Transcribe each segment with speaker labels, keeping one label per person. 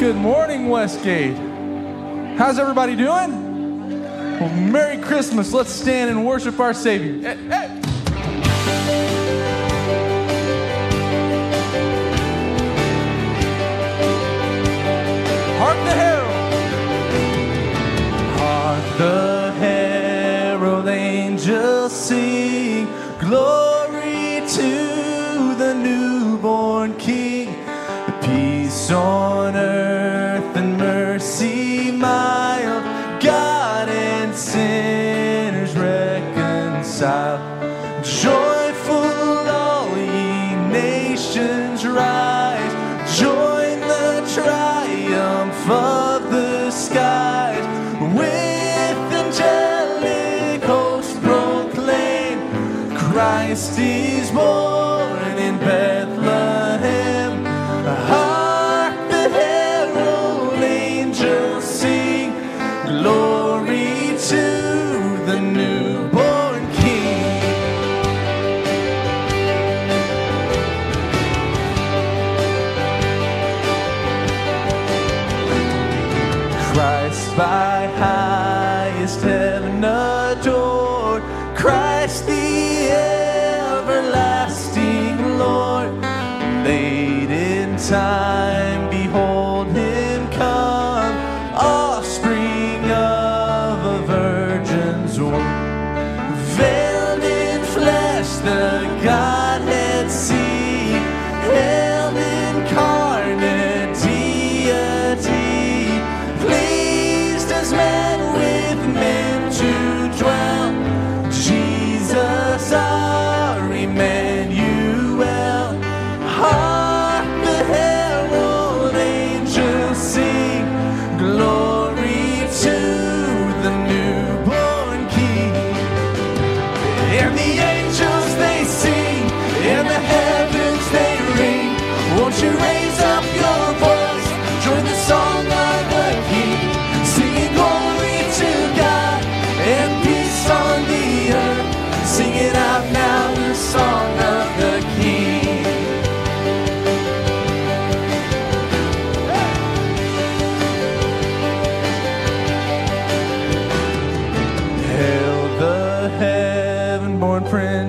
Speaker 1: Good morning, Westgate. How's everybody doing? Well, Merry Christmas. Let's stand and worship our Savior. Hey, hey. Hark the herald. Hark the herald angels sing. Glory to the newborn King. Peace on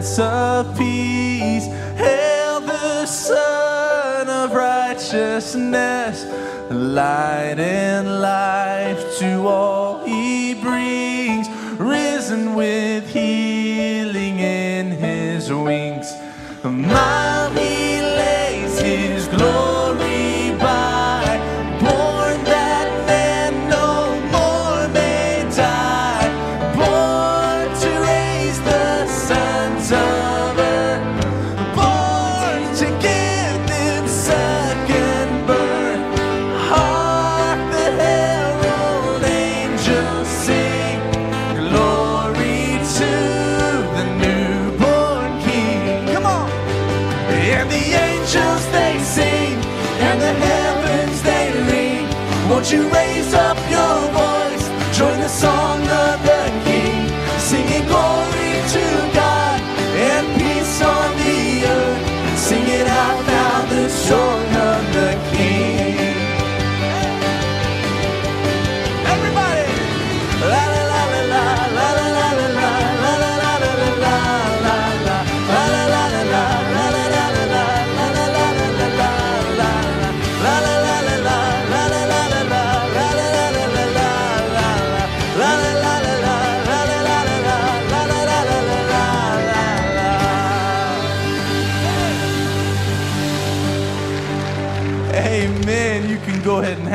Speaker 1: Prince of Peace. Hail the Sun of Righteousness. Light and life to all he brings. Risen with healing in his wings. Mild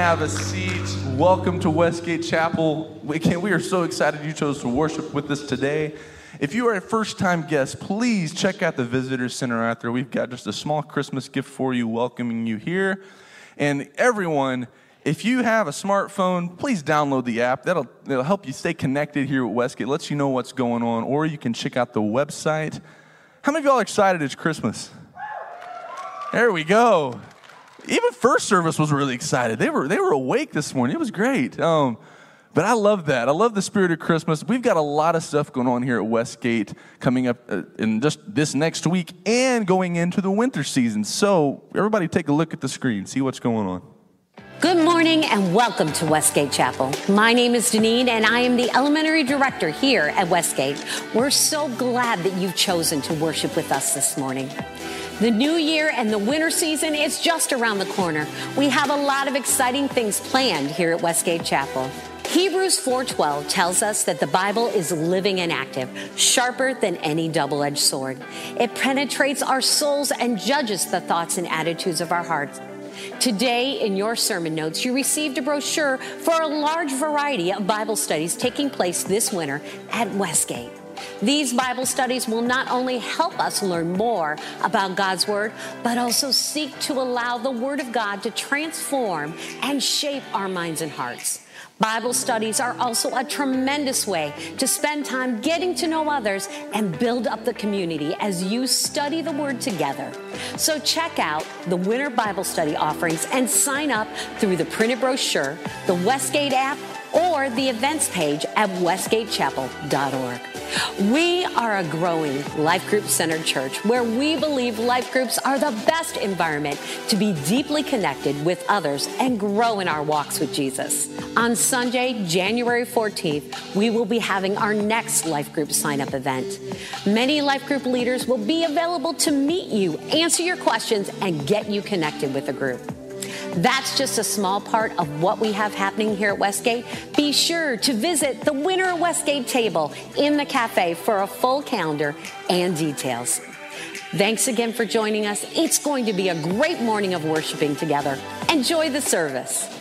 Speaker 1: have a seat. Welcome to Westgate Chapel. We, can, we are so excited you chose to worship with us today. If you are a first time guest, please check out the Visitor Center out there. We've got just a small Christmas gift for you, welcoming you here. And everyone, if you have a smartphone, please download the app. That'll, that'll help you stay connected here at Westgate, lets you know what's going on, or you can check out the website. How many of y'all are excited it's Christmas? There we go. Even first service was really excited. They were they were awake this morning. It was great. Um, but I love that. I love the spirit of Christmas. We've got a lot of stuff going on here at Westgate coming up uh, in just this next week and going into the winter season. So everybody, take a look at the screen, see what's going on.
Speaker 2: Good morning and welcome to Westgate Chapel. My name is Deneen and I am the elementary director here at Westgate. We're so glad that you've chosen to worship with us this morning. The new year and the winter season is just around the corner. We have a lot of exciting things planned here at Westgate Chapel. Hebrews 4:12 tells us that the Bible is living and active, sharper than any double-edged sword. It penetrates our souls and judges the thoughts and attitudes of our hearts. Today, in your sermon notes, you received a brochure for a large variety of Bible studies taking place this winter at Westgate. These Bible studies will not only help us learn more about God's Word, but also seek to allow the Word of God to transform and shape our minds and hearts. Bible studies are also a tremendous way to spend time getting to know others and build up the community as you study the Word together. So check out the Winter Bible Study offerings and sign up through the printed brochure, the Westgate app, or the events page at westgatechapel.org. We are a growing life group centered church where we believe life groups are the best environment to be deeply connected with others and grow in our walks with Jesus. On Sunday, January 14th, we will be having our next life group sign up event. Many life group leaders will be available to meet you, answer your questions, and get you connected with a group. That's just a small part of what we have happening here at Westgate. Be sure to visit the Winter Westgate table in the cafe for a full calendar and details. Thanks again for joining us. It's going to be a great morning of worshiping together. Enjoy the service.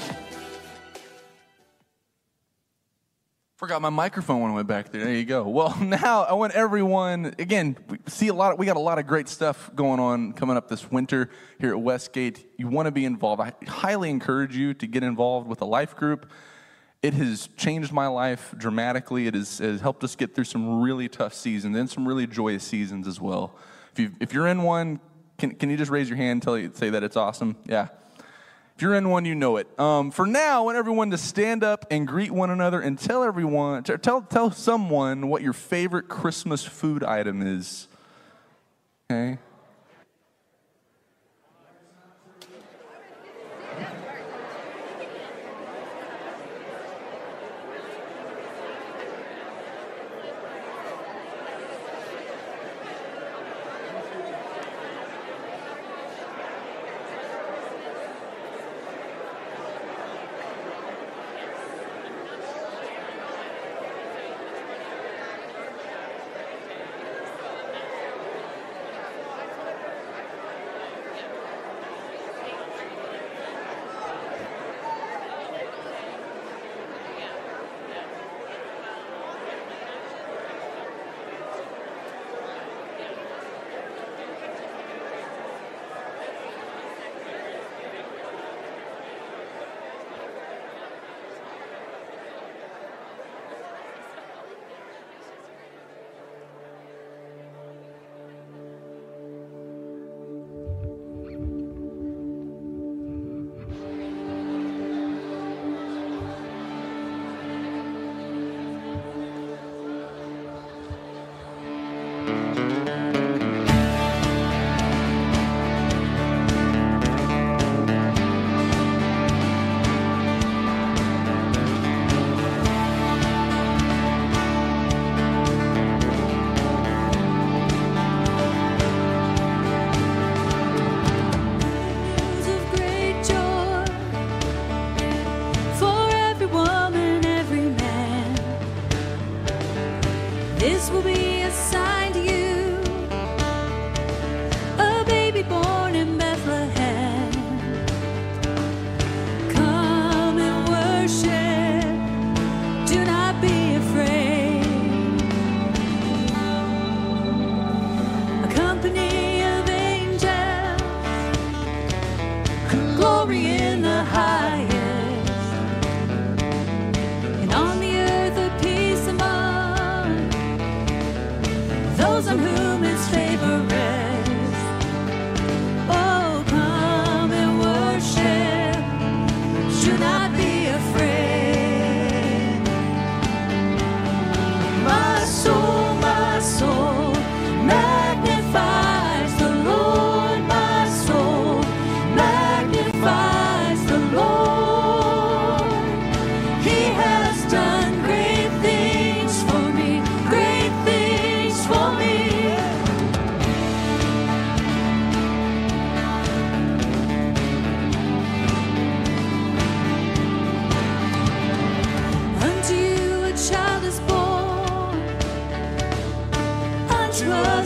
Speaker 3: Forgot my microphone when I went back there. There you go. Well, now I want everyone again. We see a lot. Of, we got a lot of great stuff going on coming up this winter here at Westgate. You want to be involved. I highly encourage you to get involved with a life group. It has changed my life dramatically. It has, has helped us get through some really tough seasons and some really joyous seasons as well. If you if you're in one, can can you just raise your hand? Tell you say that it's awesome. Yeah. If you're in one, you know it. Um, for now, I want everyone to stand up and greet one another and tell everyone, tell, tell someone what your favorite Christmas food item is. Okay?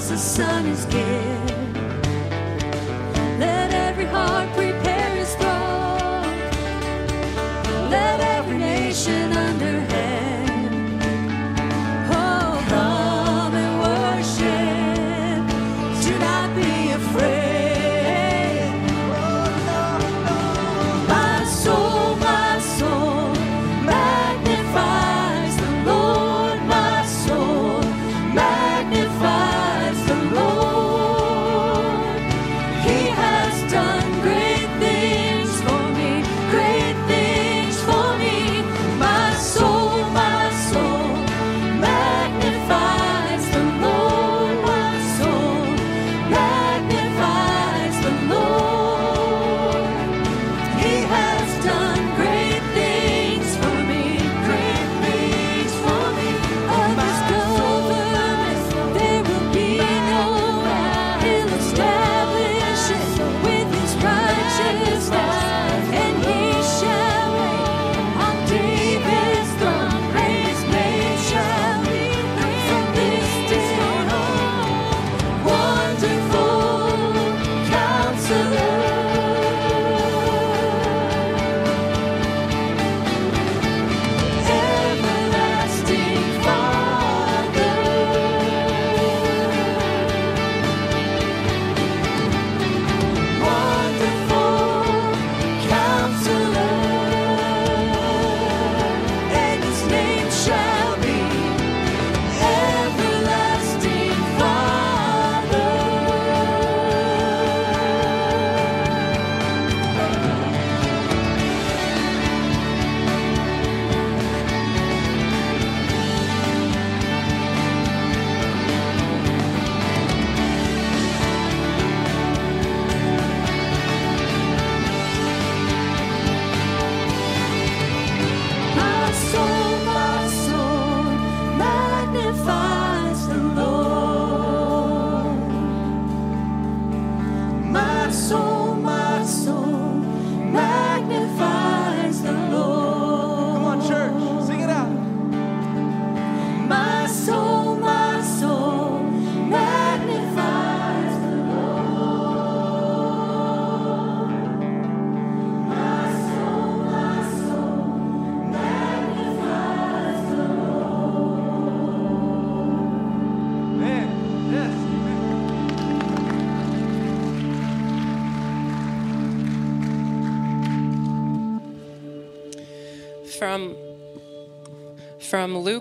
Speaker 4: The sun is given.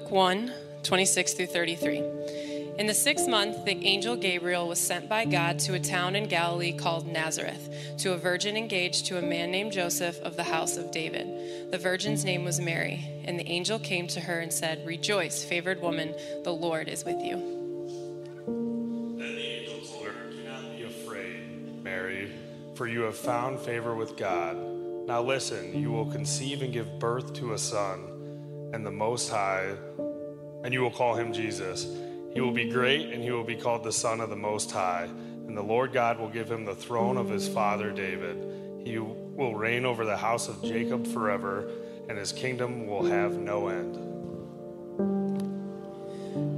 Speaker 5: Luke 1 26 through 33. In the sixth month, the angel Gabriel was sent by God to a town in Galilee called Nazareth, to a virgin engaged to a man named Joseph of the house of David. The virgin's name was Mary, and the angel came to her and said, Rejoice, favored woman, the Lord is with you.
Speaker 6: Then the angel told her, Do not be afraid, Mary, for you have found favor with God. Now listen, you will conceive and give birth to a son, and the Most High, and you will call him Jesus. He will be great, and he will be called the Son of the Most High. And the Lord God will give him the throne of his father David. He will reign over the house of Jacob forever, and his kingdom will have no end.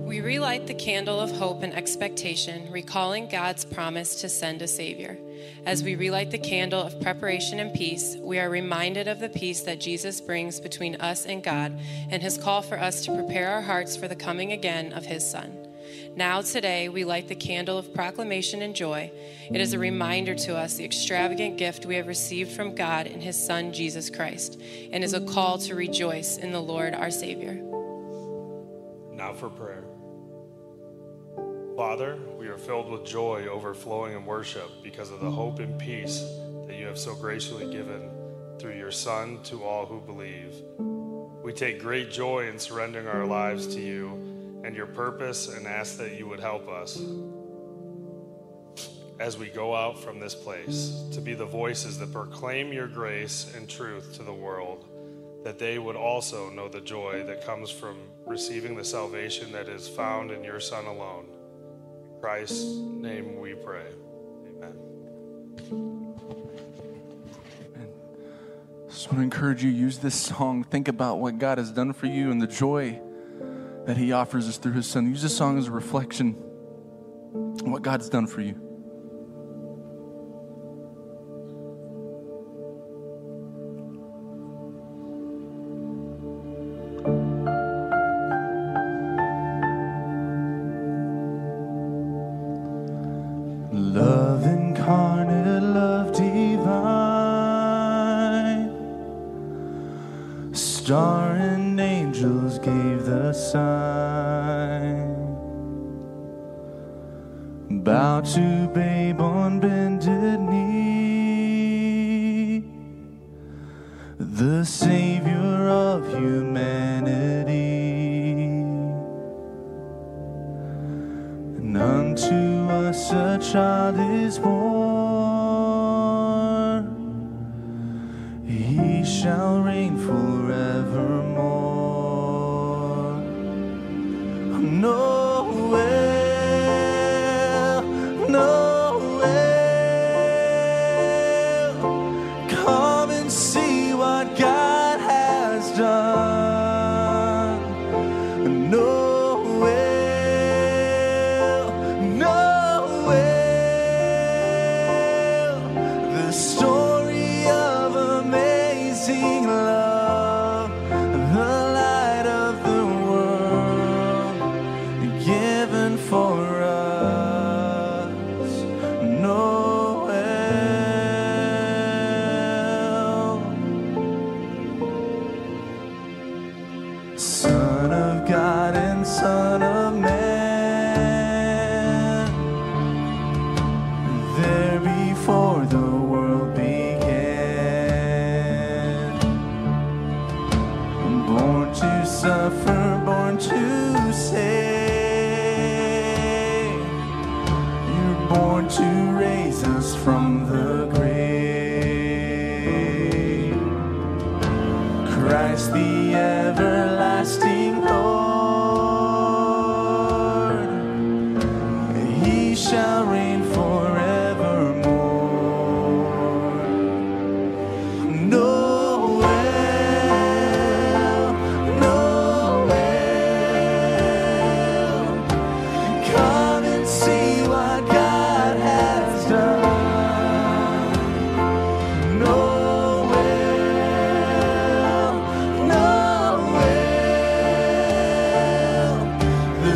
Speaker 5: We relight the candle of hope and expectation, recalling God's promise to send a Savior. As we relight the candle of preparation and peace, we are reminded of the peace that Jesus brings between us and God and his call for us to prepare our hearts for the coming again of his Son. Now, today, we light the candle of proclamation and joy. It is a reminder to us the extravagant gift we have received from God in his Son, Jesus Christ, and is a call to rejoice in the Lord our Savior.
Speaker 6: Now for prayer. Father, we are filled with joy overflowing in worship because of the hope and peace that you have so graciously given through your Son to all who believe. We take great joy in surrendering our lives to you and your purpose and ask that you would help us as we go out from this place to be the voices that proclaim your grace and truth to the world, that they would also know the joy that comes from receiving the salvation that is found in your Son alone. Christ's name we pray. Amen.
Speaker 1: I just want to encourage you use this song. Think about what God has done for you and the joy that He offers us through His Son. Use this song as a reflection of what God's done for you.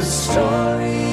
Speaker 1: story.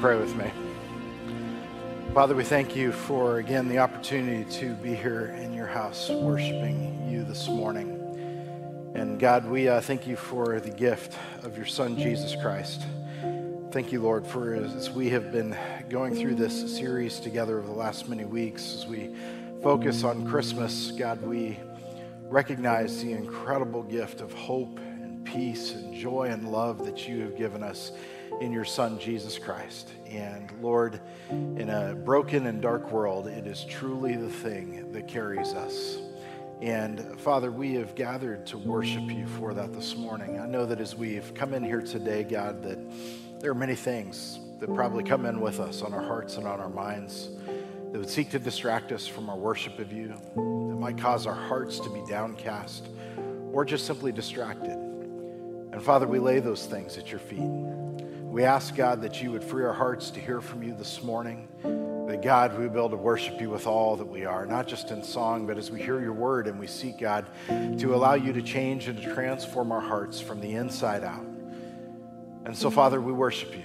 Speaker 7: pray with me. Father, we thank you for, again, the opportunity to be here in your house worshiping you this morning. And God, we uh, thank you for the gift of your Son, Jesus Christ. Thank you, Lord, for as we have been going through this series together over the last many weeks, as we focus on Christmas, God, we recognize the incredible gift of hope and peace and joy and love that you have given us in your Son, Jesus Christ. And Lord, in a broken and dark world, it is truly the thing that carries us. And Father, we have gathered to worship you for that this morning. I know that as we've come in here today, God, that there are many things that probably come in with us on our hearts and on our minds that would seek to distract us from our worship of you, that might cause our hearts to be downcast or just simply distracted. And Father, we lay those things at your feet. We ask, God, that you would free our hearts to hear from you this morning. That, God, we would be able to worship you with all that we are, not just in song, but as we hear your word and we seek, God, to allow you to change and to transform our hearts from the inside out. And so, Father, we worship you.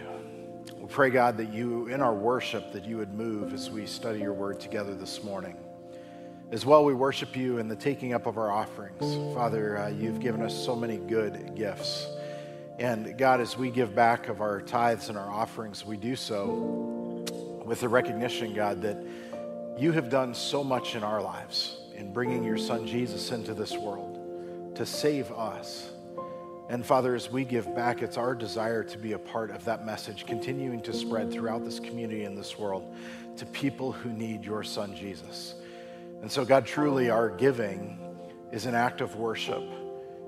Speaker 7: We pray, God, that you, in our worship, that you would move as we study your word together this morning. As well, we worship you in the taking up of our offerings. Father, uh, you've given us so many good gifts. And God, as we give back of our tithes and our offerings, we do so with the recognition, God, that you have done so much in our lives in bringing your son Jesus into this world to save us. And Father, as we give back, it's our desire to be a part of that message, continuing to spread throughout this community and this world to people who need your son Jesus. And so, God, truly, our giving is an act of worship.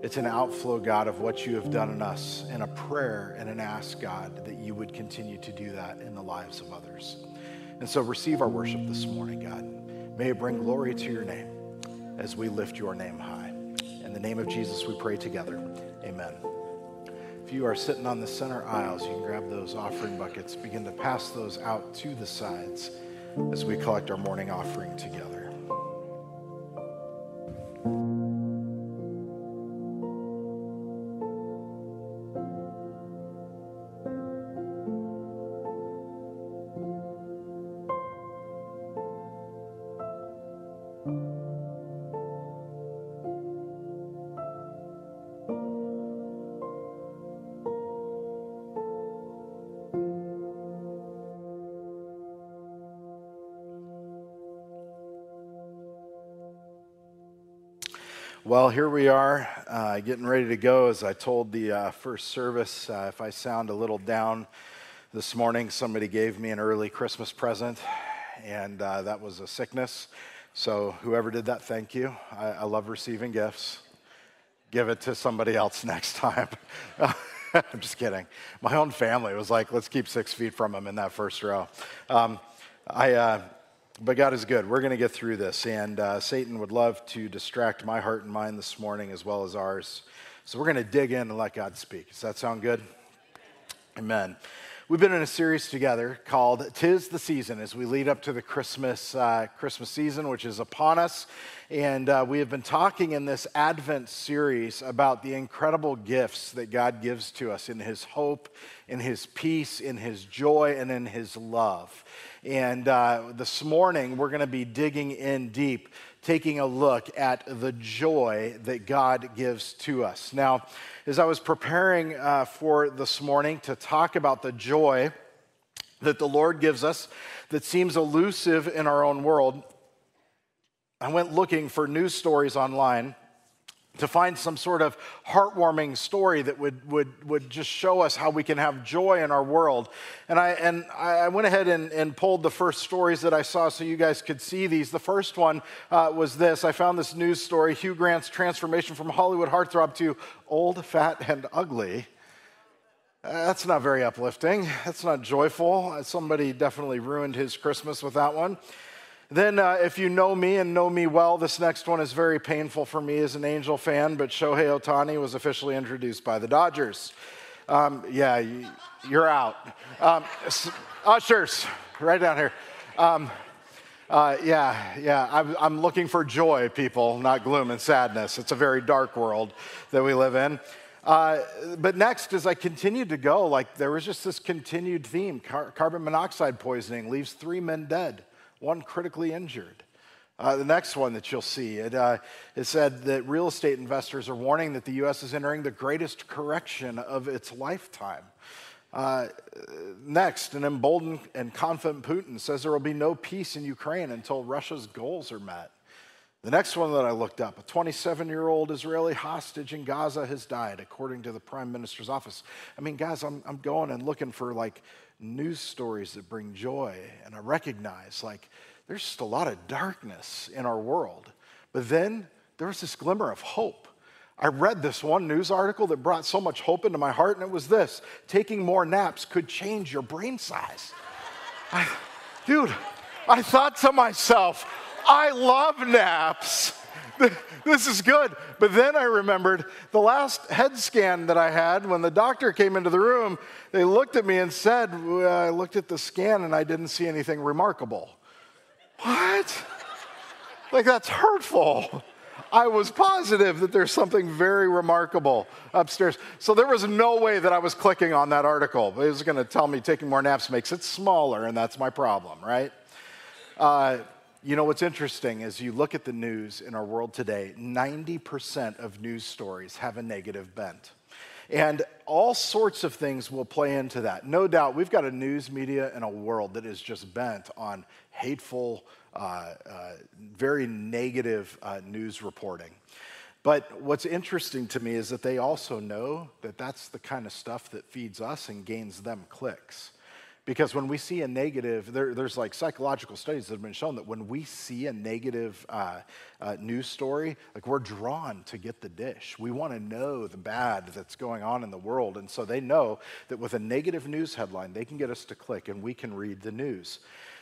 Speaker 7: It's an outflow, God, of what you have done in us, and a prayer and an ask, God, that you would continue to do that in the lives of others. And so, receive our worship this morning, God. May it bring glory to your name as we lift your name high. In the name of Jesus, we pray together. Amen. If you are sitting on the center aisles, you can grab those offering buckets, begin to pass those out to the sides as we collect our morning offering together. Well, here we are, uh, getting ready to go. As I told the uh, first service, uh, if I sound a little down this morning, somebody gave me an early Christmas present, and uh, that was a sickness. So, whoever did that, thank you. I, I love receiving gifts. Give it to somebody else next time. I'm just kidding. My own family was like, let's keep six feet from him in that first row. Um, I, uh, but God is good. We're going to get through this. And uh, Satan would love to distract my heart and mind this morning as well as ours. So we're going to dig in and let God speak. Does that sound good? Amen. We've been in a series together called "Tis the Season" as we lead up to the Christmas uh, Christmas season, which is upon us, and uh, we have been talking in this Advent series about the incredible gifts that God gives to us in His hope, in His peace, in His joy, and in His love. And uh, this morning we're going to be digging in deep, taking a look at the joy that God gives to us. Now as I was preparing uh, for this morning to talk about the joy that the Lord gives us that seems elusive in our own world, I went looking for news stories online to find some sort of heartwarming story that would, would, would just show us how we can have joy in our world. And I, and I went ahead and, and pulled the first stories that I saw so you guys could see these. The first one uh, was this I found this news story Hugh Grant's transformation from Hollywood heartthrob to old, fat, and ugly. Uh, that's not very uplifting. That's not joyful. Somebody definitely ruined his Christmas with that one. Then, uh, if you know me and know me well, this next one is very painful for me as an Angel fan, but Shohei Ohtani was officially introduced by the Dodgers. Um, yeah, you're out. Um, ushers, right down here. Um, uh, yeah, yeah, I'm, I'm looking for joy, people, not gloom and sadness. It's a very dark world that we live in. Uh, but next, as I continued to go, like there was just this continued theme Car- carbon monoxide poisoning leaves three men dead one critically injured. Uh, the next one that you'll see, it, uh, it said that real estate investors are warning that the U.S. is entering the greatest correction of its lifetime. Uh, next, an emboldened and confident Putin says there will be no peace in Ukraine until Russia's goals are met. The next one that I looked up, a 27 year old Israeli hostage in Gaza has died, according to the prime minister's office. I mean, guys, I'm, I'm going and looking for like news stories that bring joy. And I recognize like there's just a lot of darkness in our world. But then there was this glimmer of hope. I read this one news article that brought so much hope into my heart, and it was this taking more naps could change your brain size. I, dude, I thought to myself, I love naps. This is good. But then I remembered the last head scan that I had when the doctor came into the room, they looked at me and said, well, I looked at the scan and I didn't see anything remarkable. What? Like, that's hurtful. I was positive that there's something very remarkable upstairs. So there was no way that I was clicking on that article. It was going to tell me taking more naps makes it smaller, and that's my problem, right? Uh, you know what's interesting is you look at the news in our world today, 90% of news stories have a negative bent. And all sorts of things will play into that. No doubt, we've got a news media and a world that is just bent on hateful, uh, uh, very negative uh, news reporting. But what's interesting to me is that they also know that that's the kind of stuff that feeds us and gains them clicks. Because when we see a negative, there, there's like psychological studies that have been shown that when we see a negative uh, uh, news story, like we're drawn to get the dish. We want to know the bad that's going on in the world. And so they know that with a negative news headline, they can get us to click and we can read the news.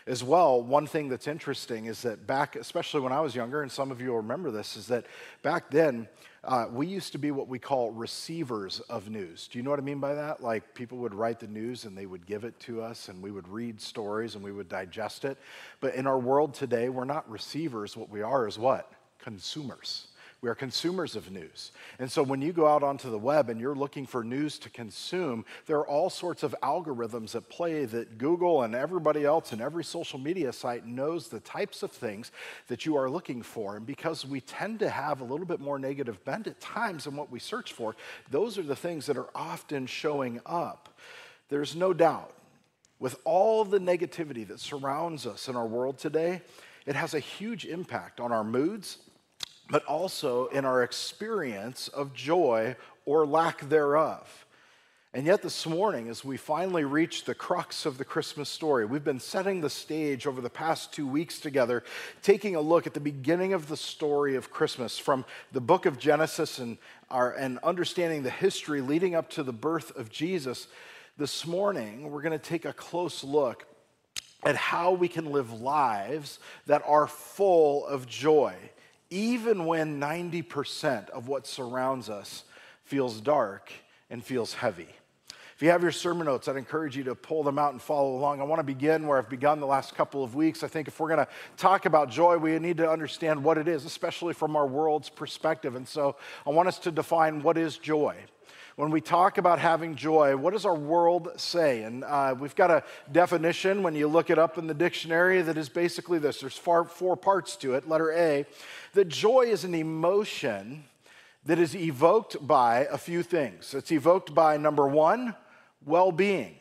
Speaker 7: As well, one thing that's interesting is that back, especially when I was younger, and some of you will remember this, is that back then, uh, we used to be what we call receivers of news. Do you know what I mean by that? Like people would write the news and they would give it to us, and we would read stories and we would digest it. But in our world today, we're not receivers. What we are is what? Consumers. We are consumers of news. And so when you go out onto the web and you're looking for news to consume, there are all sorts of algorithms at play that Google and everybody else and every social media site knows the types of things that you are looking for. And because we tend to have a little bit more negative bent at times in what we search for, those are the things that are often showing up. There's no doubt with all the negativity that surrounds us in our world today, it has a huge impact on our moods, but also in our experience of joy or lack thereof. And yet, this morning, as we finally reach the crux of the Christmas story, we've been setting the stage over the past two weeks together, taking a look at the beginning of the story of Christmas from the book of Genesis and, our, and understanding the history leading up to the birth of Jesus. This morning, we're going to take a close look at how we can live lives that are full of joy even when 90% of what surrounds us feels dark and feels heavy. If you have your sermon notes, I'd encourage you to pull them out and follow along. I want to begin where I've begun the last couple of weeks. I think if we're going to talk about joy, we need to understand what it is, especially from our world's perspective. And so I want us to define what is joy when we talk about having joy, what does our world say? And uh, we've got a definition when you look it up in the dictionary that is basically this there's four, four parts to it. Letter A that joy is an emotion that is evoked by a few things. It's evoked by number one, well being.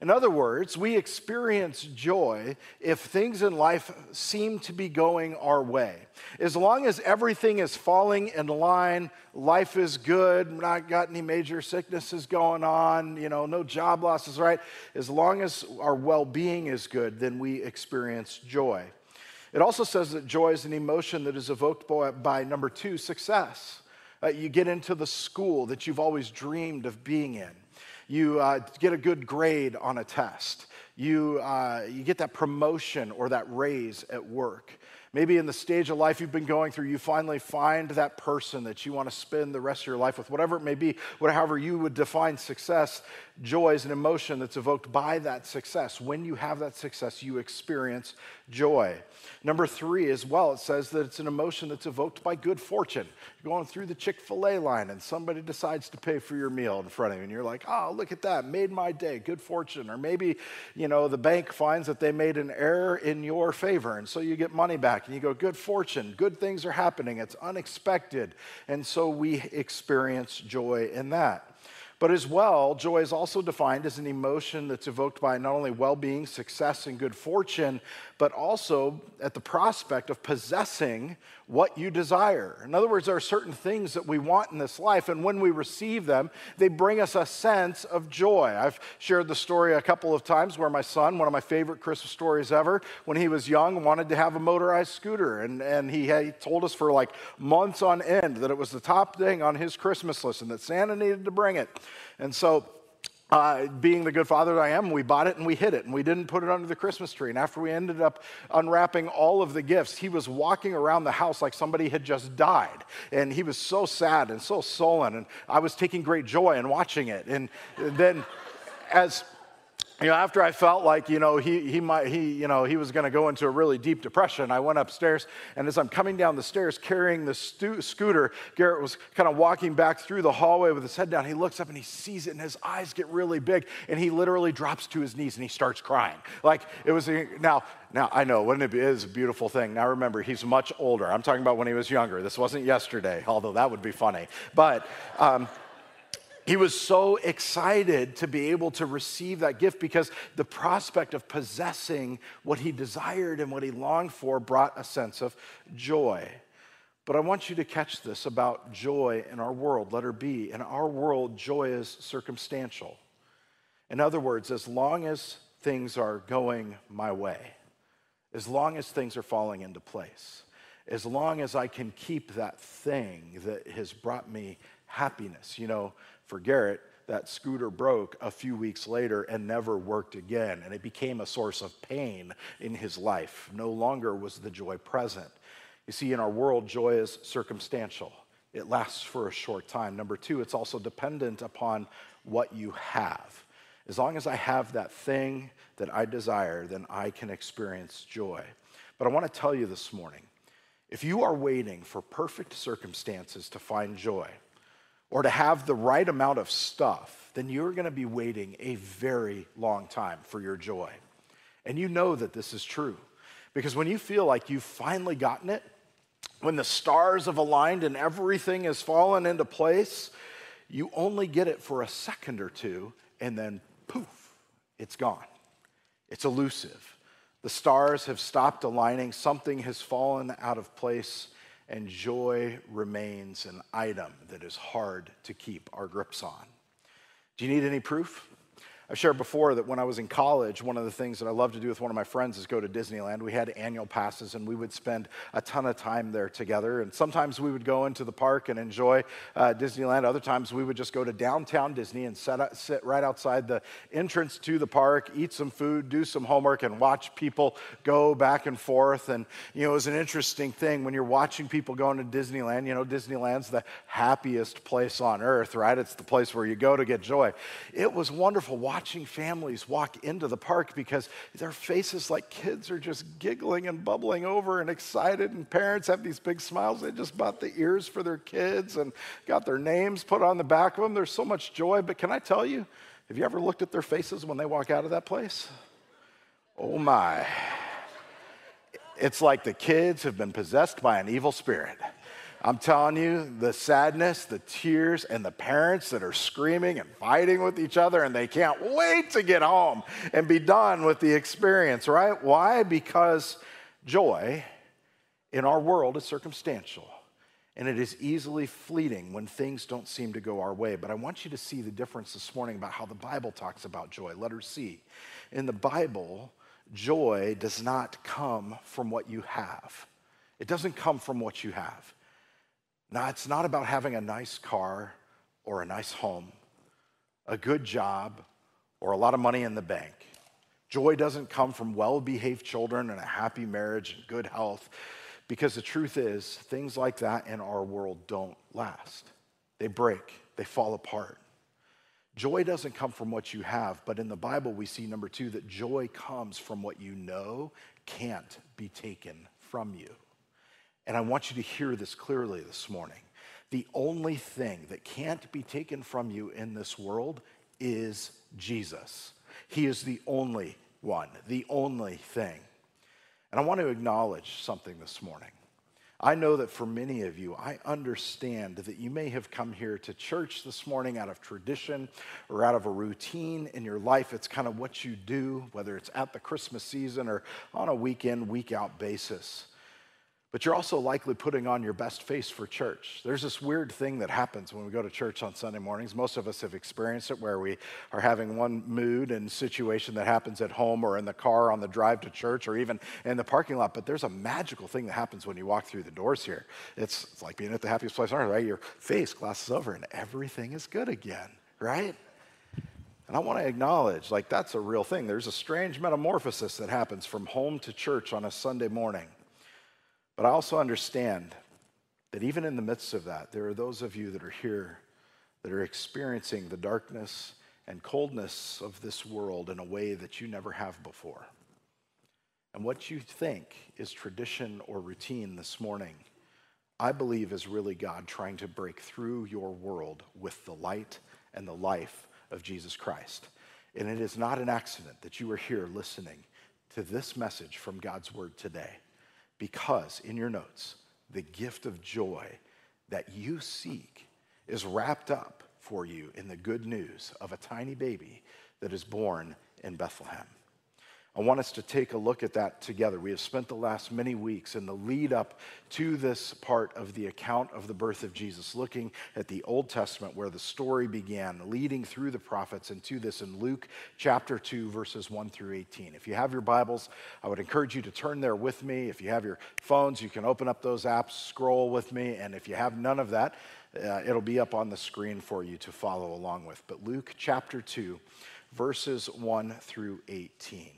Speaker 7: In other words, we experience joy if things in life seem to be going our way. As long as everything is falling in line, life is good, not got any major sicknesses going on, you know, no job losses, right? As long as our well being is good, then we experience joy. It also says that joy is an emotion that is evoked by, by number two, success. Uh, you get into the school that you've always dreamed of being in you uh, get a good grade on a test, you, uh, you get that promotion or that raise at work. Maybe in the stage of life you've been going through, you finally find that person that you want to spend the rest of your life with, whatever it may be, whatever you would define success. Joy is an emotion that's evoked by that success. When you have that success, you experience joy. Number three, as well, it says that it's an emotion that's evoked by good fortune. You're going through the Chick fil A line and somebody decides to pay for your meal in front of you, and you're like, oh, look at that, made my day, good fortune. Or maybe, you know, the bank finds that they made an error in your favor, and so you get money back, and you go, good fortune, good things are happening, it's unexpected. And so we experience joy in that. But as well, joy is also defined as an emotion that's evoked by not only well being, success, and good fortune, but also at the prospect of possessing what you desire. In other words, there are certain things that we want in this life, and when we receive them, they bring us a sense of joy. I've shared the story a couple of times where my son, one of my favorite Christmas stories ever, when he was young, wanted to have a motorized scooter, and, and he, had, he told us for like months on end that it was the top thing on his Christmas list and that Santa needed to bring it. And so, uh, being the good father that I am, we bought it and we hid it and we didn't put it under the Christmas tree. And after we ended up unwrapping all of the gifts, he was walking around the house like somebody had just died. And he was so sad and so sullen. And I was taking great joy in watching it. And then, as you know, after I felt like, you know, he, he might, he, you know, he was going to go into a really deep depression, I went upstairs, and as I'm coming down the stairs carrying the stu- scooter, Garrett was kind of walking back through the hallway with his head down. He looks up and he sees it, and his eyes get really big, and he literally drops to his knees and he starts crying. Like it was a, now. Now I know, wouldn't it be? It is a beautiful thing. Now remember, he's much older. I'm talking about when he was younger. This wasn't yesterday, although that would be funny. But. Um, he was so excited to be able to receive that gift because the prospect of possessing what he desired and what he longed for brought a sense of joy. But I want you to catch this about joy in our world. Letter B. In our world, joy is circumstantial. In other words, as long as things are going my way, as long as things are falling into place, as long as I can keep that thing that has brought me happiness. You know, for Garrett, that scooter broke a few weeks later and never worked again, and it became a source of pain in his life. No longer was the joy present. You see, in our world, joy is circumstantial. It lasts for a short time. Number two, it's also dependent upon what you have. As long as I have that thing that I desire, then I can experience joy. But I want to tell you this morning if you are waiting for perfect circumstances to find joy, or to have the right amount of stuff, then you're going to be waiting a very long time for your joy. And you know that this is true. Because when you feel like you've finally gotten it, when the stars have aligned and everything has fallen into place, you only get it for a second or two, and then poof, it's gone. It's elusive. The stars have stopped aligning, something has fallen out of place, and joy remains an item that is hard to keep our grips on. Do you need any proof? I've shared before that when I was in college, one of the things that I loved to do with one of my friends is go to Disneyland. We had annual passes and we would spend a ton of time there together. And sometimes we would go into the park and enjoy uh, Disneyland. Other times we would just go to downtown Disney and sit right outside the entrance to the park, eat some food, do some homework, and watch people go back and forth. And, you know, it was an interesting thing when you're watching people going to Disneyland. You know, Disneyland's the happiest place on earth, right? It's the place where you go to get joy. It was wonderful watching families walk into the park because their faces like kids are just giggling and bubbling over and excited, and parents have these big smiles. They just bought the ears for their kids and got their names put on the back of them. There's so much joy. But can I tell you, have you ever looked at their faces when they walk out of that place? Oh my. It's like the kids have been possessed by an evil spirit. I'm telling you, the sadness, the tears, and the parents that are screaming and fighting with each other, and they can't wait to get home and be done with the experience, right? Why? Because joy in our world is circumstantial and it is easily fleeting when things don't seem to go our way. But I want you to see the difference this morning about how the Bible talks about joy. Letter C. In the Bible, joy does not come from what you have, it doesn't come from what you have. Now, it's not about having a nice car or a nice home, a good job, or a lot of money in the bank. Joy doesn't come from well behaved children and a happy marriage and good health, because the truth is, things like that in our world don't last. They break, they fall apart. Joy doesn't come from what you have, but in the Bible, we see number two that joy comes from what you know can't be taken from you. And I want you to hear this clearly this morning. The only thing that can't be taken from you in this world is Jesus. He is the only one, the only thing. And I want to acknowledge something this morning. I know that for many of you, I understand that you may have come here to church this morning out of tradition or out of a routine in your life. It's kind of what you do, whether it's at the Christmas season or on a weekend, week out basis. But you're also likely putting on your best face for church. There's this weird thing that happens when we go to church on Sunday mornings. Most of us have experienced it where we are having one mood and situation that happens at home or in the car on the drive to church or even in the parking lot. But there's a magical thing that happens when you walk through the doors here. It's, it's like being at the happiest place on earth, right? Your face glasses over and everything is good again, right? And I want to acknowledge, like, that's a real thing. There's a strange metamorphosis that happens from home to church on a Sunday morning. But I also understand that even in the midst of that, there are those of you that are here that are experiencing the darkness and coldness of this world in a way that you never have before. And what you think is tradition or routine this morning, I believe is really God trying to break through your world with the light and the life of Jesus Christ. And it is not an accident that you are here listening to this message from God's word today because in your notes, the gift of joy that you seek is wrapped up for you in the good news of a tiny baby that is born in Bethlehem. I want us to take a look at that together. We have spent the last many weeks in the lead up to this part of the account of the birth of Jesus, looking at the Old Testament where the story began, leading through the prophets into this in Luke chapter 2, verses 1 through 18. If you have your Bibles, I would encourage you to turn there with me. If you have your phones, you can open up those apps, scroll with me. And if you have none of that, uh, it'll be up on the screen for you to follow along with. But Luke chapter 2, verses 1 through 18.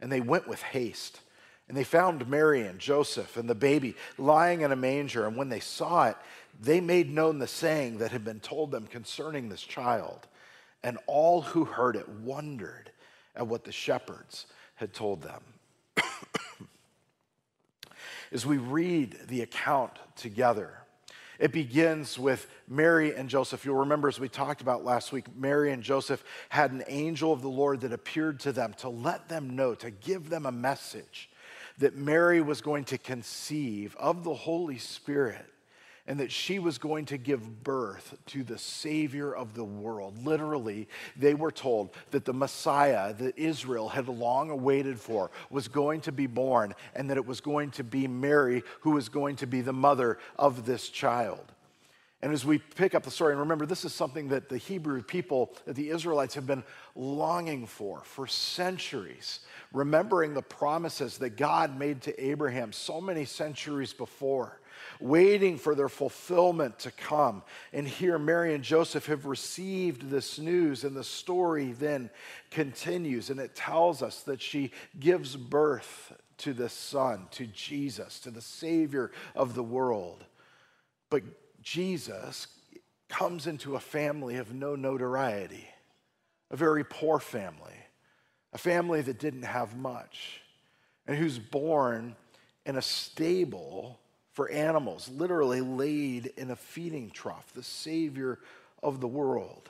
Speaker 7: And they went with haste. And they found Mary and Joseph and the baby lying in a manger. And when they saw it, they made known the saying that had been told them concerning this child. And all who heard it wondered at what the shepherds had told them. As we read the account together, it begins with Mary and Joseph. You'll remember, as we talked about last week, Mary and Joseph had an angel of the Lord that appeared to them to let them know, to give them a message that Mary was going to conceive of the Holy Spirit and that she was going to give birth to the Savior of the world. Literally, they were told that the Messiah that Israel had long awaited for was going to be born, and that it was going to be Mary who was going to be the mother of this child. And as we pick up the story, and remember, this is something that the Hebrew people, that the Israelites have been longing for for centuries, remembering the promises that God made to Abraham so many centuries before waiting for their fulfillment to come. And here, Mary and Joseph have received this news, and the story then continues. And it tells us that she gives birth to this son, to Jesus, to the Savior of the world. But Jesus comes into a family of no notoriety, a very poor family, a family that didn't have much, and who's born in a stable for animals, literally laid in a feeding trough, the Savior of the world.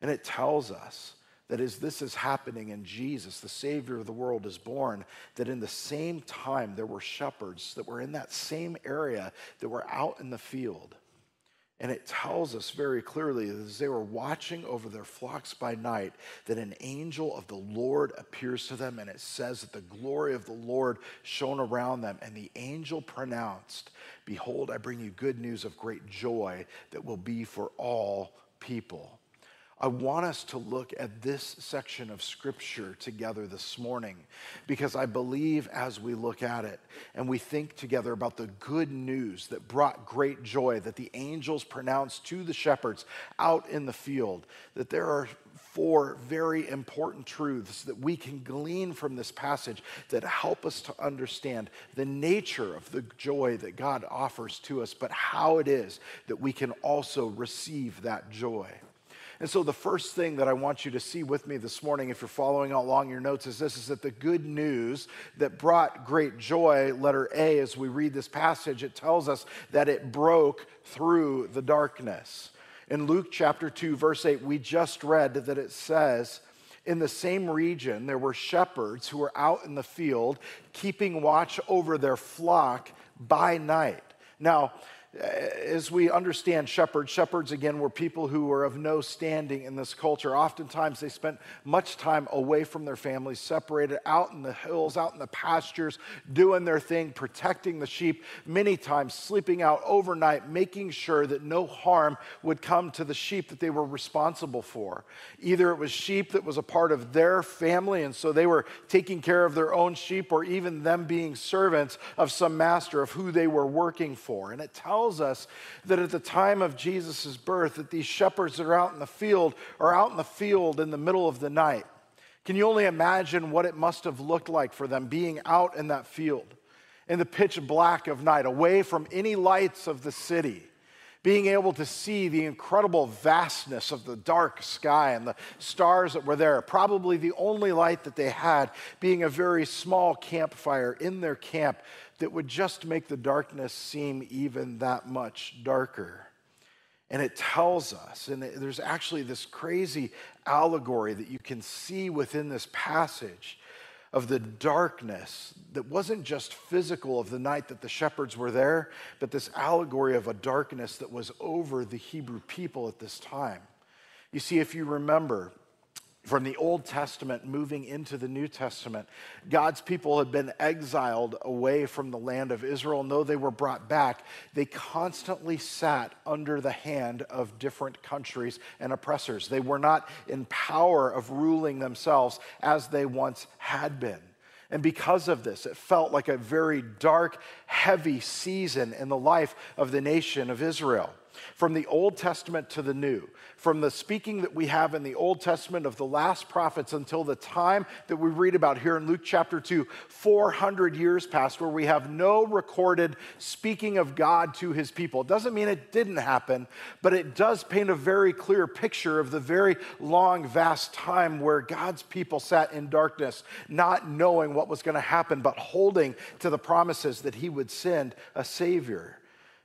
Speaker 7: And it tells us that as this is happening and Jesus, the Savior of the world, is born, that in the same time there were shepherds that were in that same area that were out in the field. And it tells us very clearly that as they were watching over their flocks by night, that an angel of the Lord appears to them, and it says that the glory of the Lord shone around them. And the angel pronounced, Behold, I bring you good news of great joy that will be for all people. I want us to look at this section of scripture together this morning because I believe as we look at it and we think together about the good news that brought great joy that the angels pronounced to the shepherds out in the field, that there are four very important truths that we can glean from this passage that help us to understand the nature of the joy that God offers to us, but how it is that we can also receive that joy. And so, the first thing that I want you to see with me this morning, if you're following along your notes, is this is that the good news that brought great joy, letter A, as we read this passage, it tells us that it broke through the darkness. In Luke chapter 2, verse 8, we just read that it says, in the same region, there were shepherds who were out in the field keeping watch over their flock by night. Now, Uh, as we understand shepherds, shepherds again were people who were of no standing in this culture. Oftentimes they spent much time away from their families, separated out in the hills, out in the pastures, doing their thing, protecting the sheep, many times sleeping out overnight, making sure that no harm would come to the sheep that they were responsible for. Either it was sheep that was a part of their family, and so they were taking care of their own sheep, or even them being servants of some master of who they were working for. And it tells tells us that at the time of Jesus' birth, that these shepherds that are out in the field are out in the field in the middle of the night. Can you only imagine what it must have looked like for them being out in that field in the pitch black of night, away from any lights of the city? being able to see the incredible vastness of the dark sky and the stars that were there. Probably the only light that they had being a very small campfire in their camp that would just make the darkness seem even that much darker. And it tells us, and there's actually this crazy allegory that you can see within this passage of the darkness that wasn't just physical of the night that the shepherds were there, but this allegory of a darkness that was over the Hebrew people at this time. You see, if you remember, from the Old Testament moving into the New Testament, God's people had been exiled away from the land of Israel. And though they were brought back, they constantly sat under the hand of different countries and oppressors. They were not in power of ruling themselves as they once had been. And because of this, it felt like a very dark, heavy season in the life of the nation of Israel. From the Old Testament to the New, from the speaking that we have in the Old Testament of the last prophets until the time that we read about here in Luke chapter 2, 400 years past, where we have no recorded speaking of God to his people. It doesn't mean it didn't happen, but it does paint a very clear picture of the very long, vast time where God's people sat in darkness, not knowing what was going to happen, but holding to the promises that he would send a Savior.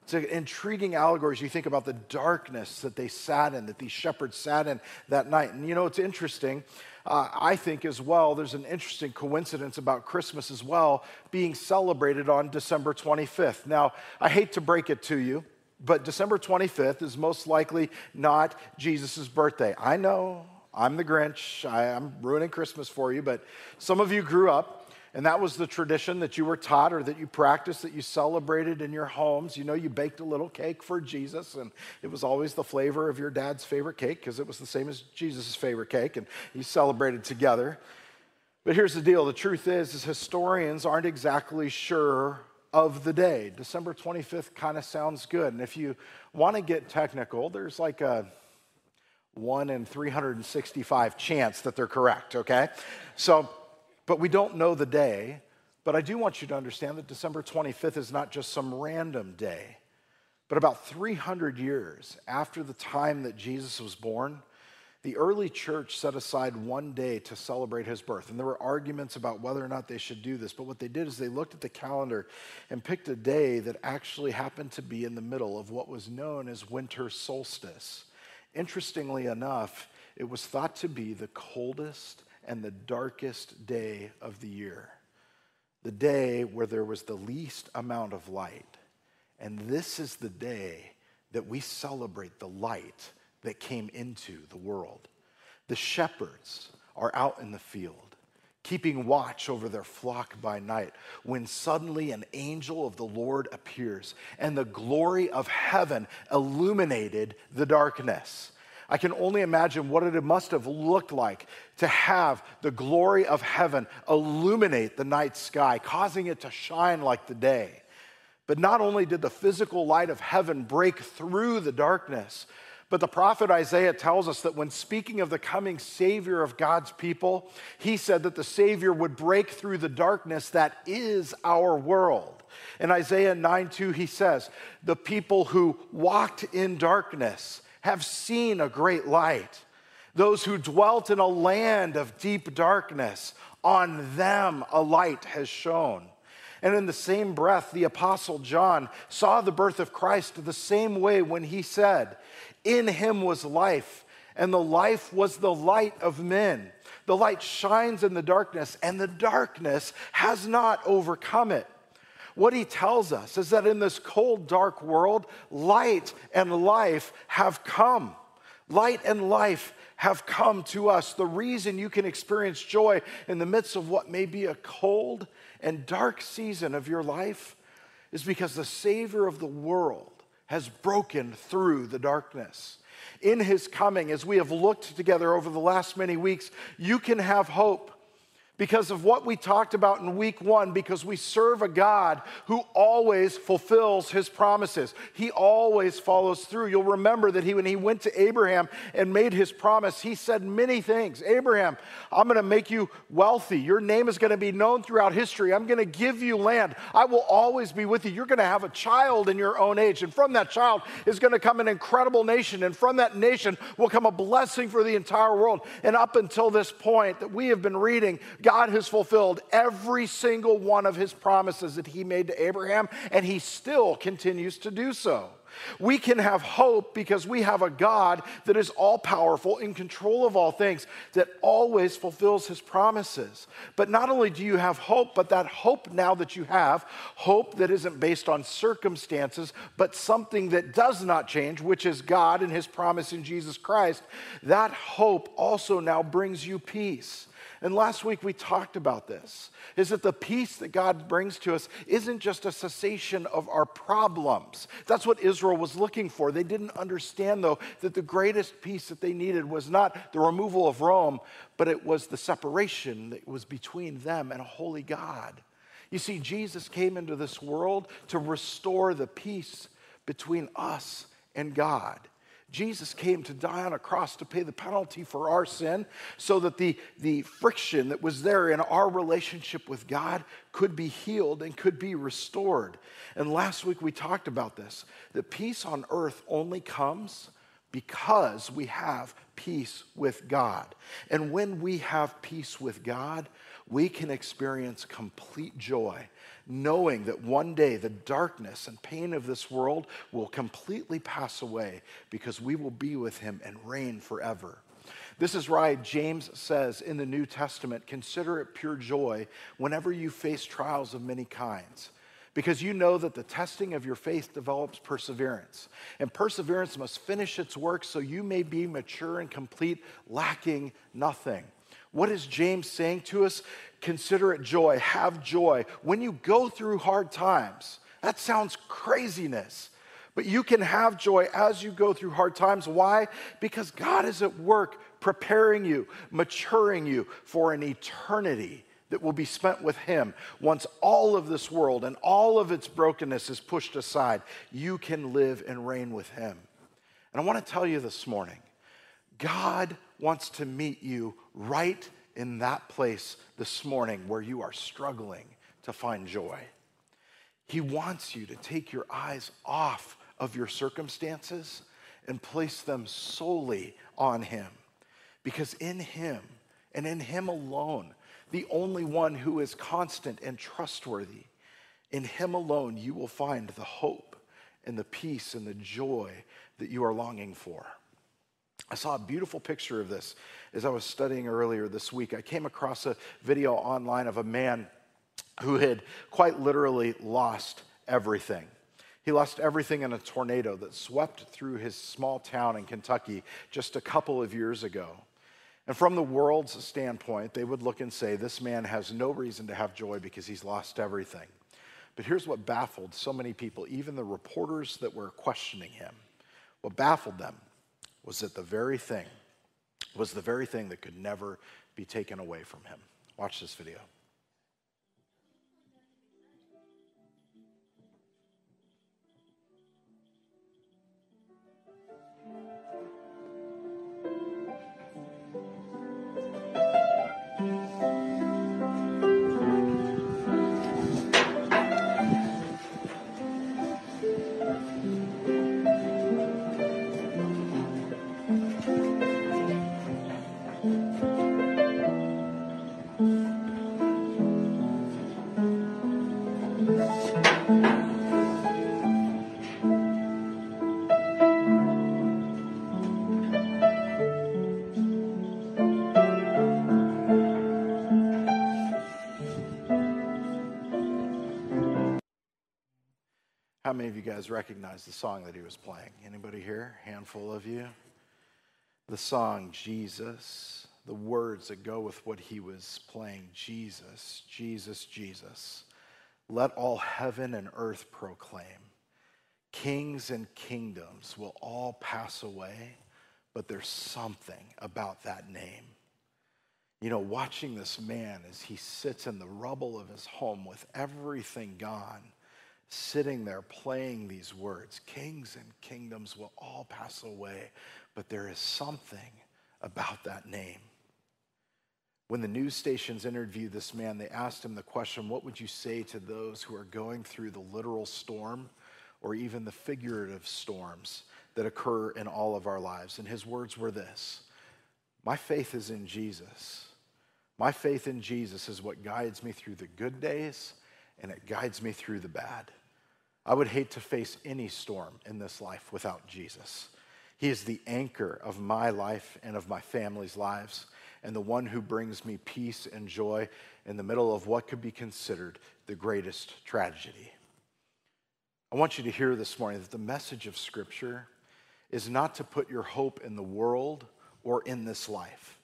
Speaker 7: It's an intriguing allegory as you think about the darkness that they sat in, that these shepherds sat in that night. And you know, it's interesting. Uh, I think as well, there's an interesting coincidence about Christmas as well being celebrated on December 25th. Now, I hate to break it to you, but December 25th is most likely not Jesus' birthday. I know, I'm the Grinch. I, am ruining Christmas for you, but some of you grew up and that was the tradition that you were taught or that you practiced, that you celebrated in your homes. You know, you baked a little cake for Jesus, and it was always the flavor of your dad's favorite cake because it was the same as Jesus' favorite cake, and you celebrated together. But here's the deal the truth is, is historians aren't exactly sure of the day. December 25th kind of sounds good. And if you want to get technical, there's like a 1 in 365 chance that they're correct, okay? So, but we don't know the day. But I do want you to understand that December 25th is not just some random day. But about 300 years after the time that Jesus was born, the early church set aside one day to celebrate his birth. And there were arguments about whether or not they should do this. But what they did is they looked at the calendar and picked a day that actually happened to be in the middle of what was known as winter solstice. Interestingly enough, it was thought to be the coldest and the darkest day of the year, the day where there was the least amount of light. And this is the day that we celebrate the light that came into the world. The shepherds are out in the field, keeping watch over their flock by night, when suddenly an angel of the Lord appears, and the glory of heaven illuminated the darkness. I can only imagine what it must have looked like to have the glory of heaven illuminate the night sky, causing it to shine like the day. But not only did the physical light of heaven break through the darkness, but the prophet Isaiah tells us that when speaking of the coming Savior of God's people, he said that the Savior would break through the darkness that is our world. In Isaiah 9 2, he says, The people who walked in darkness have seen a great light. Those who dwelt in a land of deep darkness, on them a light has shone. And in the same breath, the Apostle John saw the birth of Christ the same way when he said, In him was life, and the life was the light of men. The light shines in the darkness, and the darkness has not overcome it. What he tells us is that in this cold, dark world, light and life have come. Light and life have come to us. The reason you can experience joy in the midst of what may be a cold and dark season of your life is because the Savior of the world has broken through the darkness. In his coming, as we have looked together over the last many weeks, you can have hope because of what we talked about in week one, because we serve a God who always fulfills his promises. He always follows through. You'll remember that he, when he went to Abraham and made his promise, he said many things. Abraham, I'm going to make you wealthy. Your name is going to be known throughout history. I'm going to give you land. I will always be with you. You're going to have a child in your own age. And from that child is going to come an incredible nation. And from that nation will come a blessing for the entire world. And up until this point that we have been reading, has fulfilled every single one of his promises that he made to Abraham, and he still continues to do so. We can have hope because we have a God that is all powerful, in control of all things, that always fulfills his promises. But not only do you have hope, but that hope now that you have, hope that isn't based on circumstances, but something that does not change, which is God and his promise in Jesus Christ, that hope also now brings you peace. And last week we talked about this is that the peace that God brings to us isn't just a cessation of our problems. That's what Israel was looking for. They didn't understand, though, that the greatest peace that they needed was not the removal of Rome, but it was the separation that was between them and a holy God. You see, Jesus came into this world to restore the peace between us and God. Jesus came to die on a cross to pay the penalty for our sin so that the, the friction that was there in our relationship with God could be healed and could be restored. And last week we talked about this that peace on earth only comes because we have peace with God. And when we have peace with God, we can experience complete joy knowing that one day the darkness and pain of this world will completely pass away because we will be with him and reign forever. This is why James says in the New Testament consider it pure joy whenever you face trials of many kinds. Because you know that the testing of your faith develops perseverance. And perseverance must finish its work so you may be mature and complete, lacking nothing. What is James saying to us? Consider it joy, have joy. When you go through hard times, that sounds craziness. But you can have joy as you go through hard times. Why? Because God is at work preparing you, maturing you for an eternity that will be spent with Him once all of this world and all of its brokenness is pushed aside. You can live and reign with Him. And I want to tell you this morning God wants to meet you right in that place this morning where you are struggling to find joy. He wants you to take your eyes off of your circumstances and place them solely on Him. Because in Him and in Him alone, the only one who is constant and trustworthy, in Him alone, you will find the hope and the peace and the joy that you are longing for. I saw a beautiful picture of this as I was studying earlier this week. I came across a video online of a man who had quite literally lost everything. He lost everything in a tornado that swept through his small town in Kentucky just a couple of years ago. And from the world's standpoint, they would look and say, This man has no reason to have joy because he's lost everything. But here's what baffled so many people, even the reporters that were questioning him. What baffled them was that the very thing was the very thing that could never be taken away from him. Watch this video. How many of you guys recognize the song that he was playing? Anybody here? Handful of you. The song Jesus, the words that go with what he was playing Jesus, Jesus, Jesus. Let all heaven and earth proclaim. Kings and kingdoms will all pass away, but there's something about that name. You know, watching this man as he sits in the rubble of his home with everything gone sitting there playing these words Kings and kingdoms will all pass away, but there is something about that name. When the news stations interviewed this man, they asked him the question What would you say to those who are going through the literal storm or even the figurative storms that occur in all of our lives? And his words were this My faith is in Jesus. My faith in Jesus is what guides me through the good days and it guides me through the bad. I would hate to face any storm in this life without Jesus. He is the anchor of my life and of my family's lives, and the one who brings me peace and joy in the middle of what could be considered the greatest tragedy. I want you to hear this morning that the message of Scripture is not to put your hope in the world or in this life.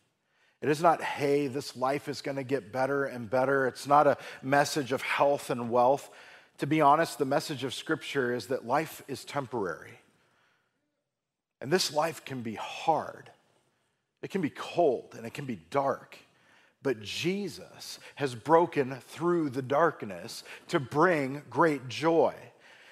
Speaker 7: It is not, hey, this life is going to get better and better. It's not a message of health and wealth. To be honest, the message of Scripture is that life is temporary. And this life can be hard, it can be cold, and it can be dark. But Jesus has broken through the darkness to bring great joy.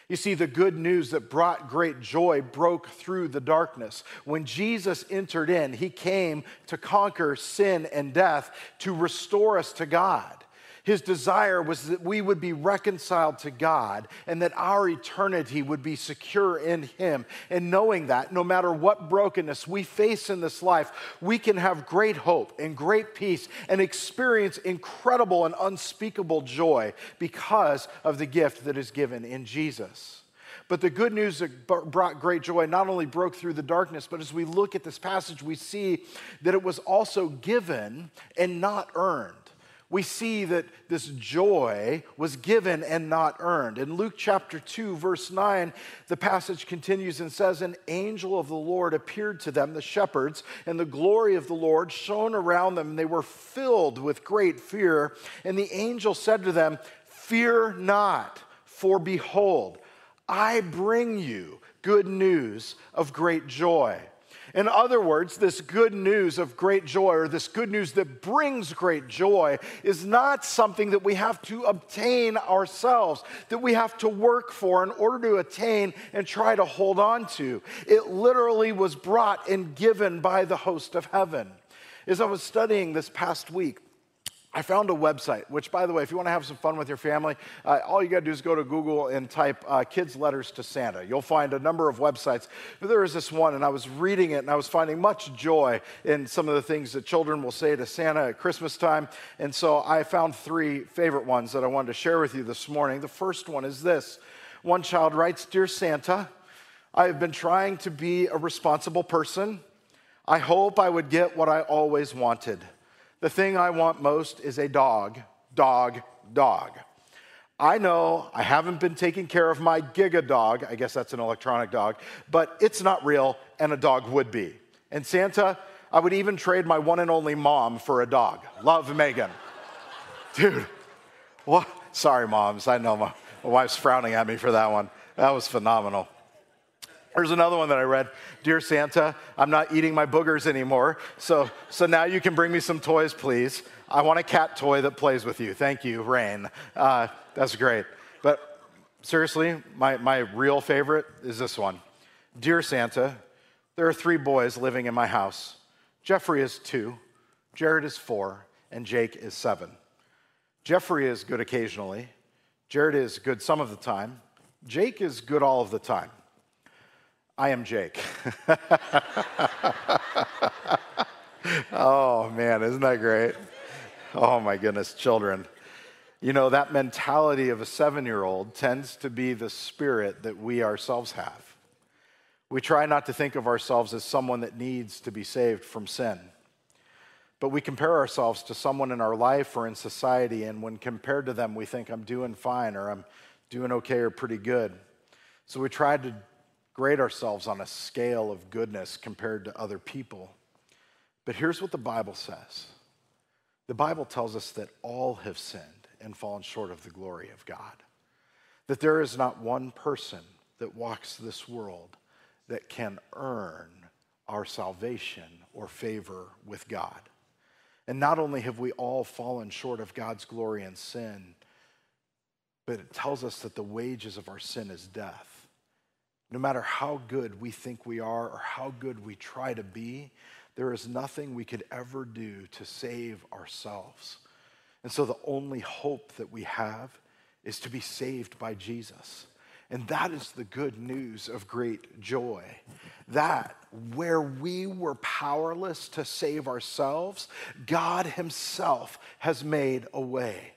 Speaker 7: You see, the good news that brought great joy broke through the darkness. When Jesus entered in, he came to conquer sin and death, to restore us to God. His desire was that we would be reconciled to God and that our eternity would be secure in Him. And knowing that, no matter what brokenness we face in this life, we can have great hope and great peace and experience incredible and unspeakable joy because of the gift that is given in Jesus. But the good news that brought great joy not only broke through the darkness, but as we look at this passage, we see that it was also given and not earned we see that this joy was given and not earned. In Luke chapter 2, verse 9, the passage continues and says, An angel of the Lord appeared to them, the shepherds, and the glory of the Lord shone around them, and they were filled with great fear. And the angel said to them, Fear not, for behold, I bring you good news of great joy In other words, this good news of great joy, or this good news that brings great joy, is not something that we have to obtain ourselves, that we have to work for in order to attain and try to hold on to. It literally was brought and given by the host of heaven. As I was studying this past week, I found a website, which, by the way, if you want to have some fun with your family, uh, all you got to do is go to Google and type uh, kids' letters to Santa. You'll find a number of websites. But there is this one, and I was reading it, and I was finding much joy in some of the things that children will say to Santa at Christmas time. And so I found three favorite ones that I wanted to share with you this morning. The first one is this one child writes Dear Santa, I have been trying to be a responsible person. I hope I would get what I always wanted. The thing I want most is a dog, dog, dog. I know I haven't been taking care of my Giga dog. I guess that's an electronic dog, but it's not real, and a dog would be. And Santa, I would even trade my one and only mom for a dog. Love Megan. Dude, what? Sorry, moms. I know my, my wife's frowning at me for that one. That was phenomenal. There's another one that I read. Dear Santa, I'm not eating my boogers anymore. So, so now you can bring me some toys, please. I want a cat toy that plays with you. Thank you, Rain. Uh, that's great. But seriously, my, my real favorite is this one. Dear Santa, there are three boys living in my house. Jeffrey is two, Jared is four, and Jake is seven. Jeffrey is good occasionally. Jared is good some of the time. Jake is good all of the time. I am Jake. oh man, isn't that great? Oh my goodness, children. You know, that mentality of a seven year old tends to be the spirit that we ourselves have. We try not to think of ourselves as someone that needs to be saved from sin. But we compare ourselves to someone in our life or in society, and when compared to them, we think, I'm doing fine or I'm doing okay or pretty good. So we try to grade ourselves on a scale of goodness compared to other people. But here's what the Bible says the Bible tells us that all have sinned and fallen short of the glory of God. That there is not one person that walks this world that can earn our salvation or favor with God. And not only have we all fallen short of God's glory and sin, but it tells us that the wages of our sin is death. No matter how good we think we are or how good we try to be, there is nothing we could ever do to save ourselves. And so the only hope that we have is to be saved by Jesus. And that is the good news of great joy. That where we were powerless to save ourselves, God Himself has made a way.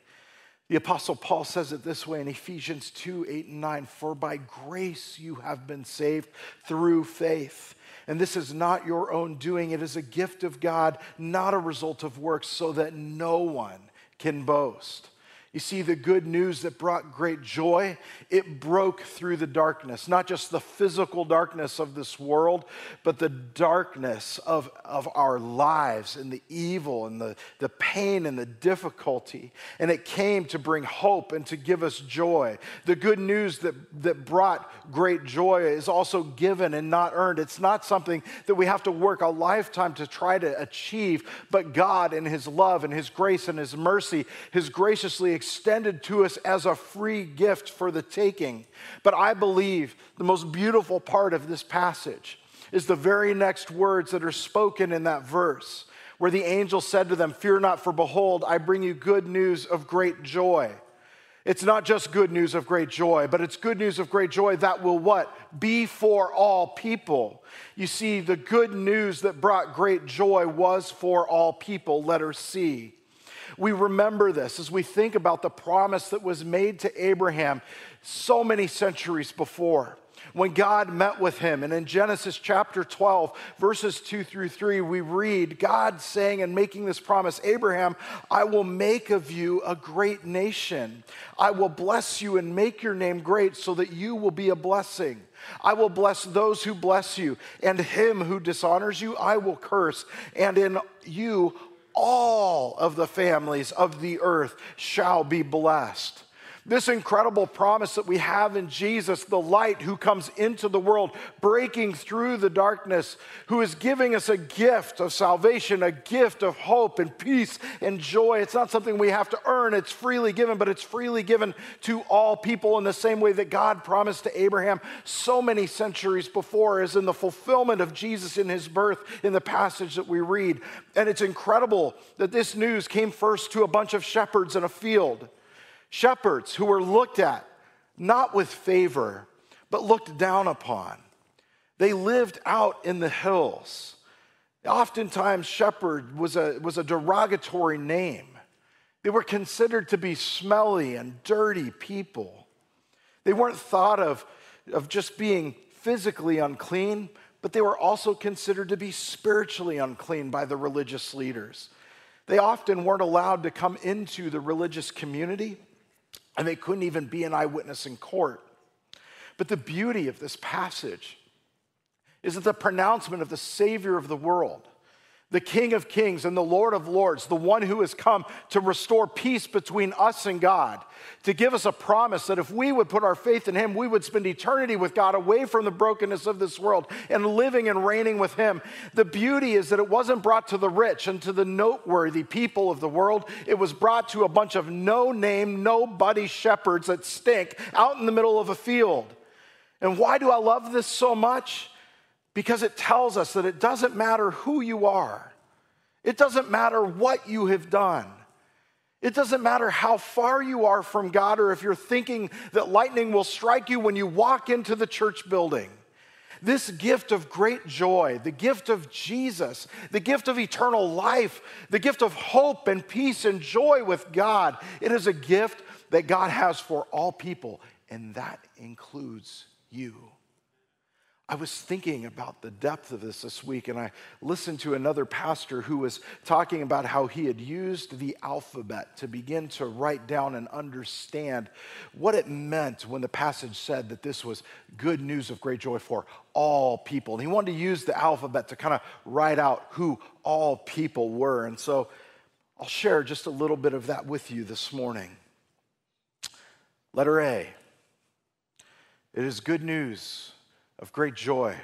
Speaker 7: The Apostle Paul says it this way in Ephesians 2 8 and 9 For by grace you have been saved through faith. And this is not your own doing, it is a gift of God, not a result of works, so that no one can boast. You see, the good news that brought great joy, it broke through the darkness, not just the physical darkness of this world, but the darkness of, of our lives and the evil and the, the pain and the difficulty. And it came to bring hope and to give us joy. The good news that, that brought great joy is also given and not earned. It's not something that we have to work a lifetime to try to achieve, but God, in His love and His grace and His mercy, has graciously extended to us as a free gift for the taking. But I believe the most beautiful part of this passage is the very next words that are spoken in that verse, where the angel said to them, Fear not, for behold, I bring you good news of great joy. It's not just good news of great joy, but it's good news of great joy that will what? Be for all people. You see, the good news that brought great joy was for all people, letter C. We remember this as we think about the promise that was made to Abraham so many centuries before when God met with him. And in Genesis chapter 12, verses 2 through 3, we read God saying and making this promise Abraham, I will make of you a great nation. I will bless you and make your name great so that you will be a blessing. I will bless those who bless you, and him who dishonors you, I will curse. And in you, all of the families of the earth shall be blessed. This incredible promise that we have in Jesus, the light who comes into the world, breaking through the darkness, who is giving us a gift of salvation, a gift of hope and peace and joy. It's not something we have to earn, it's freely given, but it's freely given to all people in the same way that God promised to Abraham so many centuries before, as in the fulfillment of Jesus in his birth in the passage that we read. And it's incredible that this news came first to a bunch of shepherds in a field. Shepherds who were looked at not with favor, but looked down upon. They lived out in the hills. Oftentimes, shepherd was a, was a derogatory name. They were considered to be smelly and dirty people. They weren't thought of, of just being physically unclean, but they were also considered to be spiritually unclean by the religious leaders. They often weren't allowed to come into the religious community and they couldn't even be an eyewitness in court. But the beauty of this passage is that the pronouncement of the Savior of the world, the King of Kings and the Lord of Lords, the one who has come to restore peace between us and God, to give us a promise that if we would put our faith in Him, we would spend eternity with God away from the brokenness of this world and living and reigning with Him. The beauty is that it wasn't brought to the rich and to the noteworthy people of the world, it was brought to a bunch of no name, nobody shepherds that stink out in the middle of a field. And why do I love this so much? Because it tells us that it doesn't matter who you are, it doesn't matter what you have done. It doesn't matter how far you are from God or if you're thinking that lightning will strike you when you walk into the church building. This gift of great joy, the gift of Jesus, the gift of eternal life, the gift of hope and peace and joy with God, it is a gift that God has for all people, and that includes you. I was thinking about the depth of this this week, and I listened to another pastor who was talking about how he had used the alphabet to begin to write down and understand what it meant when the passage said that this was good news of great joy for all people. And he wanted to use the alphabet to kind of write out who all people were. And so I'll share just a little bit of that with you this morning. Letter A it is good news of great joy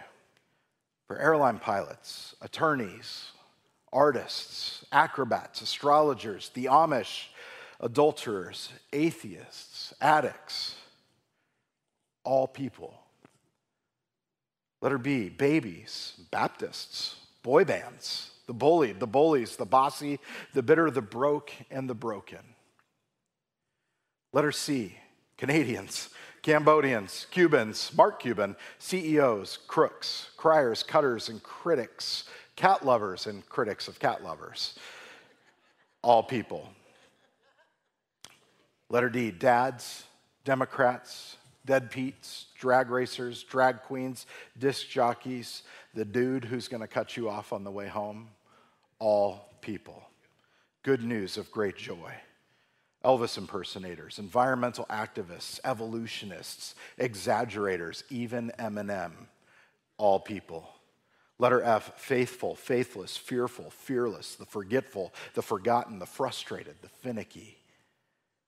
Speaker 7: for airline pilots, attorneys, artists, acrobats, astrologers, the Amish, adulterers, atheists, addicts, all people. Letter B, babies, Baptists, boy bands, the bullied, the bullies, the bossy, the bitter, the broke, and the broken. Letter C, Canadians, Cambodians, Cubans, Mark Cuban, CEOs, crooks, criers, cutters, and critics, cat lovers and critics of cat lovers. All people. Letter D, dads, Democrats, dead Pete's, drag racers, drag queens, disc jockeys, the dude who's going to cut you off on the way home. All people. Good news of great joy. Elvis impersonators, environmental activists, evolutionists, exaggerators, even Eminem, all people. Letter F, faithful, faithless, fearful, fearless, the forgetful, the forgotten, the frustrated, the finicky.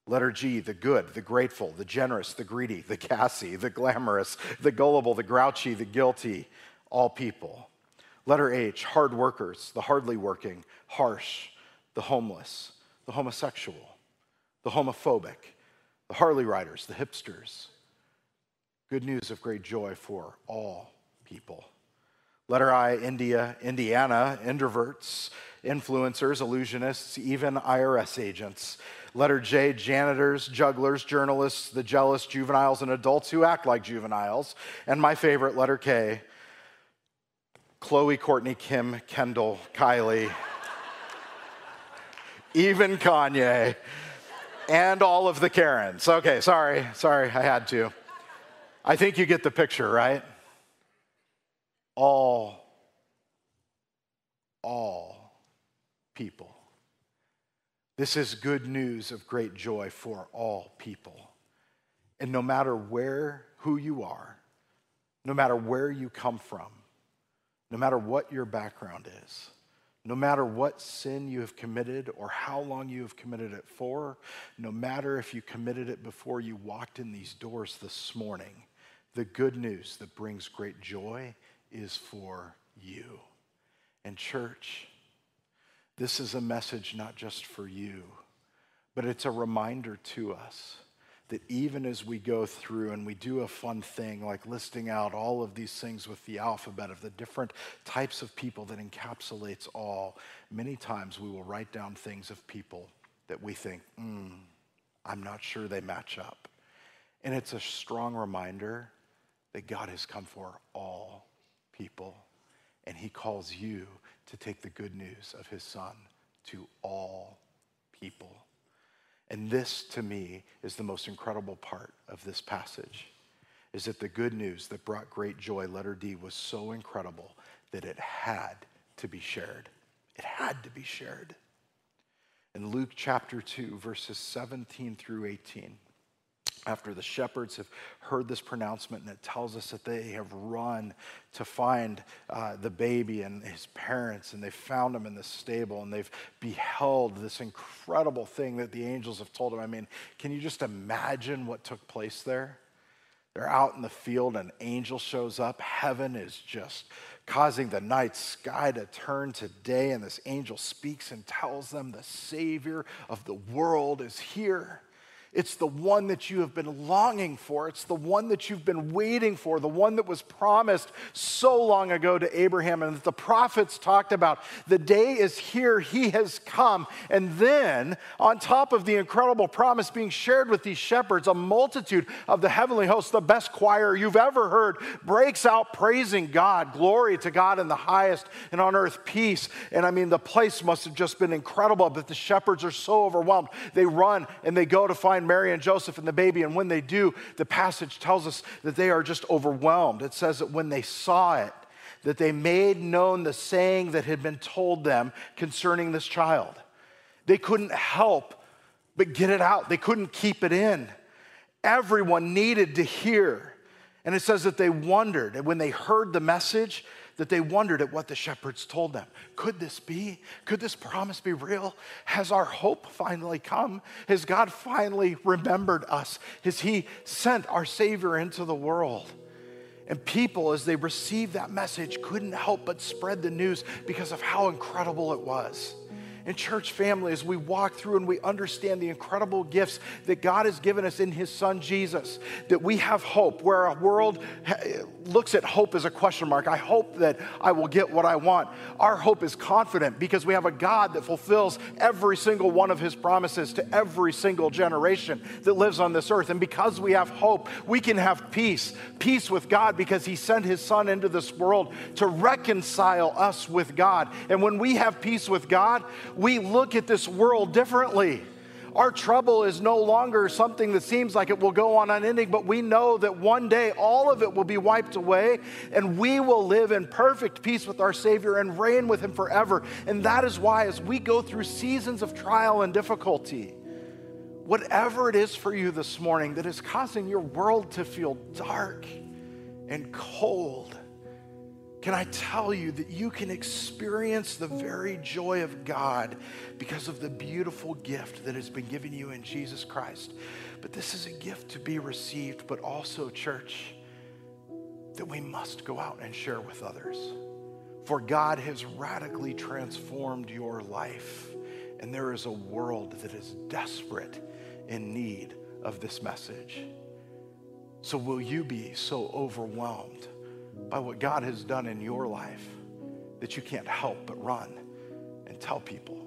Speaker 7: Letter G, the good, the grateful, the generous, the greedy, the gassy, the glamorous, the gullible, the grouchy, the guilty, all people. Letter H, hard workers, the hardly working, harsh, the homeless, the homosexual the homophobic, the Harley riders, the hipsters. Good news of great joy for all people. Letter I, India, Indiana, introverts, influencers, illusionists, even IRS agents. Letter J, janitors, jugglers, journalists, the jealous juveniles and adults who act like juveniles. And my favorite, letter K, Khloe, Kourtney, Kim, Kendall, Kylie, even Kanye and all of the Karens. Okay, sorry, sorry, I had to. I think you get the picture, right? All, all people. This is good news of great joy for all people. And no matter where, who you are, no matter where you come from, no matter what your background is, No matter what sin you have committed or how long you have committed it for, no matter if you committed it before you walked in these doors this morning, the good news that brings great joy is for you. And, church, this is a message not just for you, but it's a reminder to us that even as we go through and we do a fun thing like listing out all of these things with the alphabet of the different types of people that encapsulates all, many times we will write down things of people that we think, hmm, I'm not sure they match up. And it's a strong reminder that God has come for all people, and He calls you to take the good news of His Son to all people. And this, to me, is the most incredible part of this passage, is that the good news that brought great joy, letter D, was so incredible that it had to be shared. It had to be shared. In Luke chapter 2, verses 17 through 18, after the shepherds have heard this pronouncement, and it tells us that they have run to find uh, the baby and his parents, and they found him in the stable, and they've beheld this incredible thing that the angels have told them. I mean, can you just imagine what took place there? They're out in the field, an angel shows up. Heaven is just causing the night sky to turn to day, and this angel speaks and tells them the Savior of the world is here. It's the one that you have been longing for. It's the one that you've been waiting for, the one that was promised so long ago to Abraham and that the prophets talked about. The day is here, he has come. And then, on top of the incredible promise being shared with these shepherds, a multitude of the heavenly hosts, the best choir you've ever heard, breaks out praising God. Glory to God in the highest, and on earth peace. And I mean, the place must have just been incredible, but the shepherds are so overwhelmed. They run and they go to find Mary and Joseph and the baby. And when they do, the passage tells us that they are just overwhelmed. It says that when they saw it, that they made known the saying that had been told them concerning this child. They couldn't help but get it out, they couldn't keep it in. Everyone needed to hear. And it says that they wondered, and when they heard the message, that they wondered at what the shepherds told them. Could this be? Could this promise be real? Has our hope finally come? Has God finally remembered us? Has He sent our Savior into the world? And people, as they received that message, couldn't help but spread the news because of how incredible it was. And, church family, as we walk through and we understand the incredible gifts that God has given us in His Son Jesus, that we have hope where our world looks at hope as a question mark. I hope that I will get what I want. Our hope is confident because we have a God that fulfills every single one of His promises to every single generation that lives on this earth. And because we have hope, we can have peace peace with God because He sent His Son into this world to reconcile us with God. And when we have peace with God, we look at this world differently. Our trouble is no longer something that seems like it will go on unending, but we know that one day all of it will be wiped away and we will live in perfect peace with our Savior and reign with Him forever. And that is why, as we go through seasons of trial and difficulty, whatever it is for you this morning that is causing your world to feel dark and cold, can I tell you that you can experience the very joy of God because of the beautiful gift that has been given you in Jesus Christ? But this is a gift to be received, but also, church, that we must go out and share with others. For God has radically transformed your life, and there is a world that is desperate in need of this message. So, will you be so overwhelmed by what God has done in your life that you can't help but run and tell people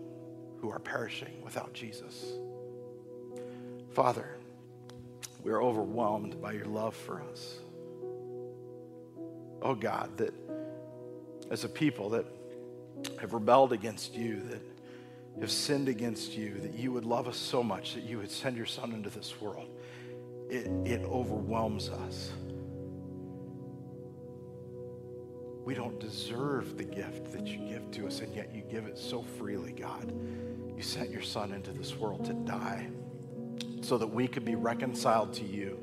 Speaker 7: who are perishing without Jesus? Father, we are overwhelmed by your love for us. Oh God, that as a people that have rebelled against you, that have sinned against you, that you would love us so much that you would send your Son into this world. It, it overwhelms us. We don't deserve the gift that you give to us, and yet you give it so freely, God. You sent your Son into this world to die so that we could be reconciled to you.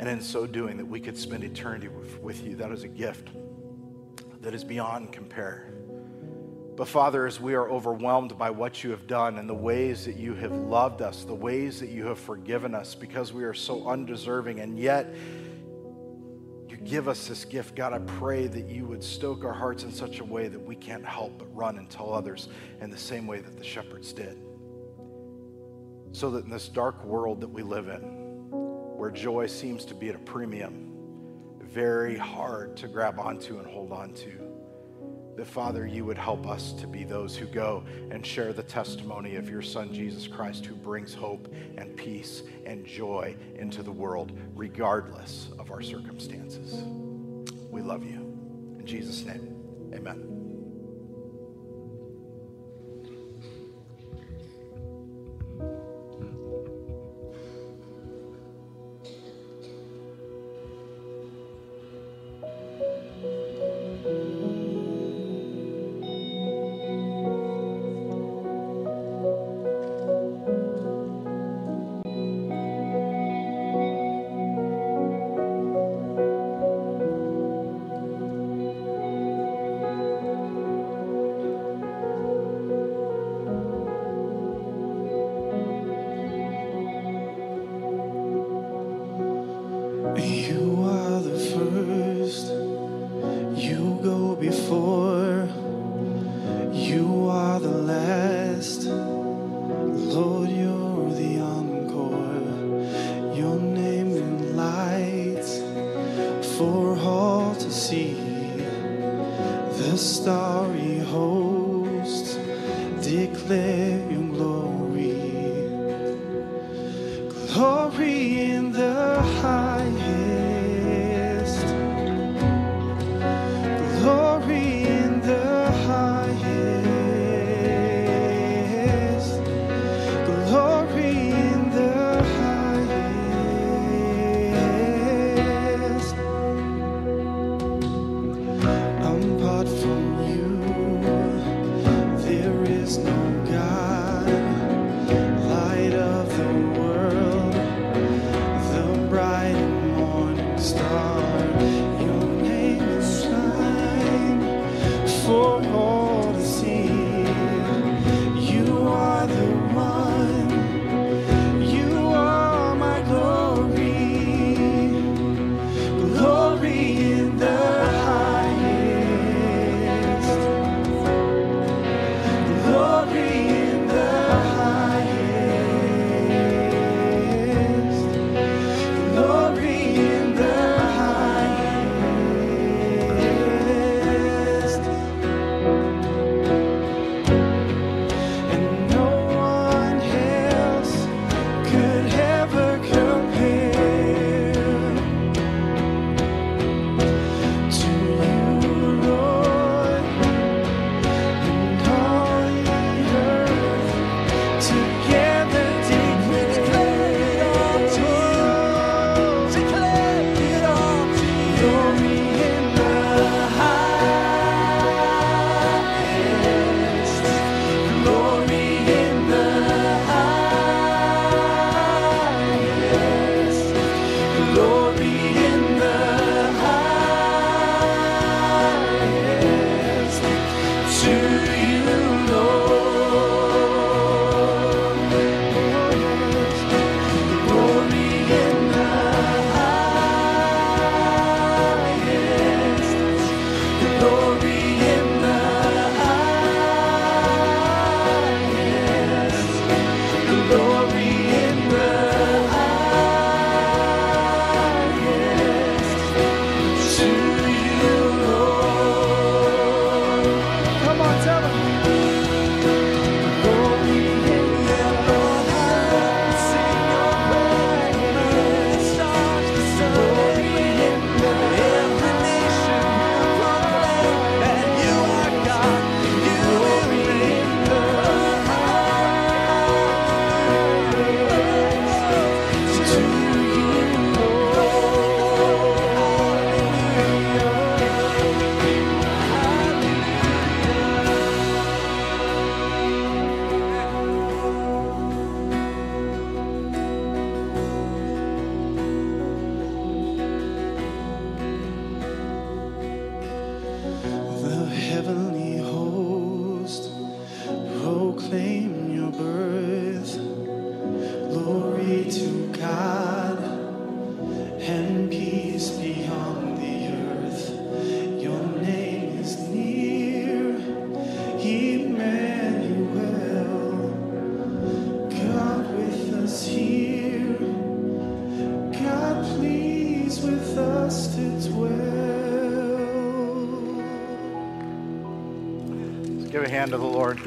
Speaker 7: And in so doing, that we could spend eternity with, with you. That is a gift that is beyond compare. But Father, as we are overwhelmed by what you have done and the ways that you have loved us, the ways that you have forgiven us because we are so undeserving, and yet give us this gift, God, I pray that you would stoke our hearts in such a way that we can't help but run and tell others in the same way that the shepherds did. So that in this dark world that we live in, where joy seems to be at a premium, very hard to grab onto and hold on to. That, Father, you would help us to be those who go and share the testimony of your Son, Jesus Christ, who brings hope and peace and joy into the world, regardless of our circumstances. We love you. In Jesus' name, amen.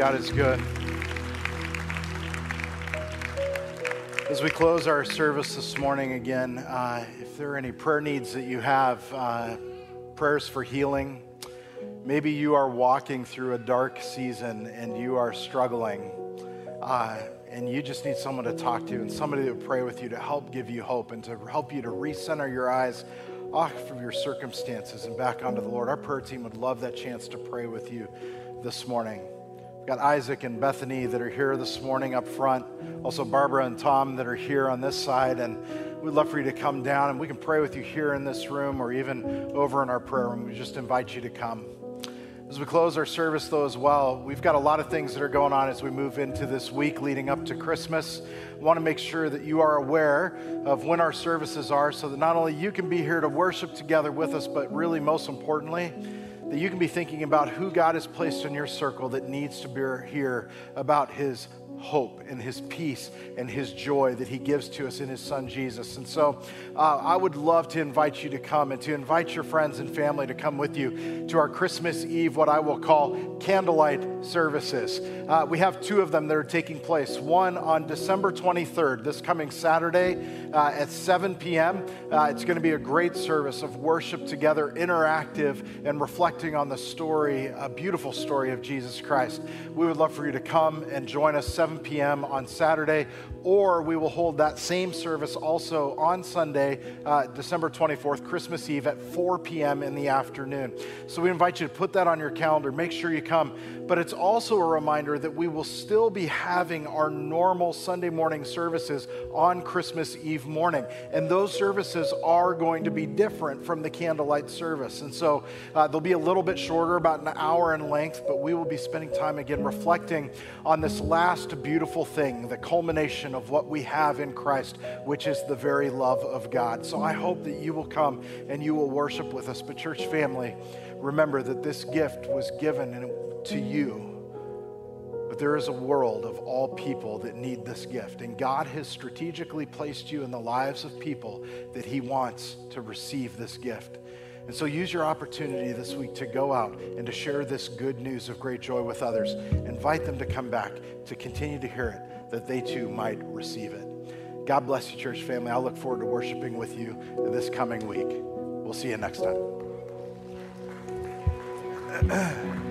Speaker 8: God
Speaker 7: is good. As we close our service this morning again, uh, if there are any prayer needs that you have, uh, prayers for healing, maybe you are walking through a dark season and you are struggling, uh, and you just need someone to talk to and somebody to pray with you to help give you hope and to help you to recenter your eyes off of your circumstances and back onto the Lord. Our prayer team would love that chance to pray with you this morning. Got Isaac and Bethany that are here this morning up front. Also, Barbara and Tom that are here on this side. And we'd love for you to come down and we can pray with you here in this room or even over in our prayer room. We just invite you to come. As we close our service, though, as well, we've got a lot of things that are going on as we move into this week leading up to Christmas. We want to make sure that you are aware of when our services are so that not only you can be here to worship together with us, but really, most importantly, that you can be thinking about who God has placed in your circle that needs to be here about his hope and his peace and his joy that he gives to us in his son Jesus. And so uh, I would love to invite you to come and to invite your friends and family to come with you to our Christmas Eve, what I will call candlelight services. Uh, we have two of them that are taking place. One on December 23rd, this coming Saturday uh, at 7 p.m. Uh, it's going to be a great service of worship together, interactive, and reflecting on the story, a beautiful story of Jesus Christ. We would love for you to come and join us 7 p.m. on Saturday, or we will hold that same service also on Sunday, uh, December 24th, Christmas Eve at 4 p.m. in the afternoon. So we invite you to put that on your calendar. Make sure you come. But it's also a reminder that we will still be having our normal Sunday morning services on Christmas Eve morning. And those services are going to be different from the candlelight service. And so uh, they'll be a little bit shorter, about an hour in length, but we will be spending time again reflecting on this last beautiful thing, the culmination of what we have in Christ, which is the very love of God. So I hope that you will come and you will worship with us. But, church family, remember that this gift was given to you. But there is a world of all people that need this gift. And God has strategically placed you in the lives of people that He wants to receive this gift. And so use your opportunity this week to go out and to share this good news of great joy with others. Invite them to come back to continue to hear it, that they too might receive it. God bless you, church family. I look forward to worshiping with you this coming week. We'll see you next time.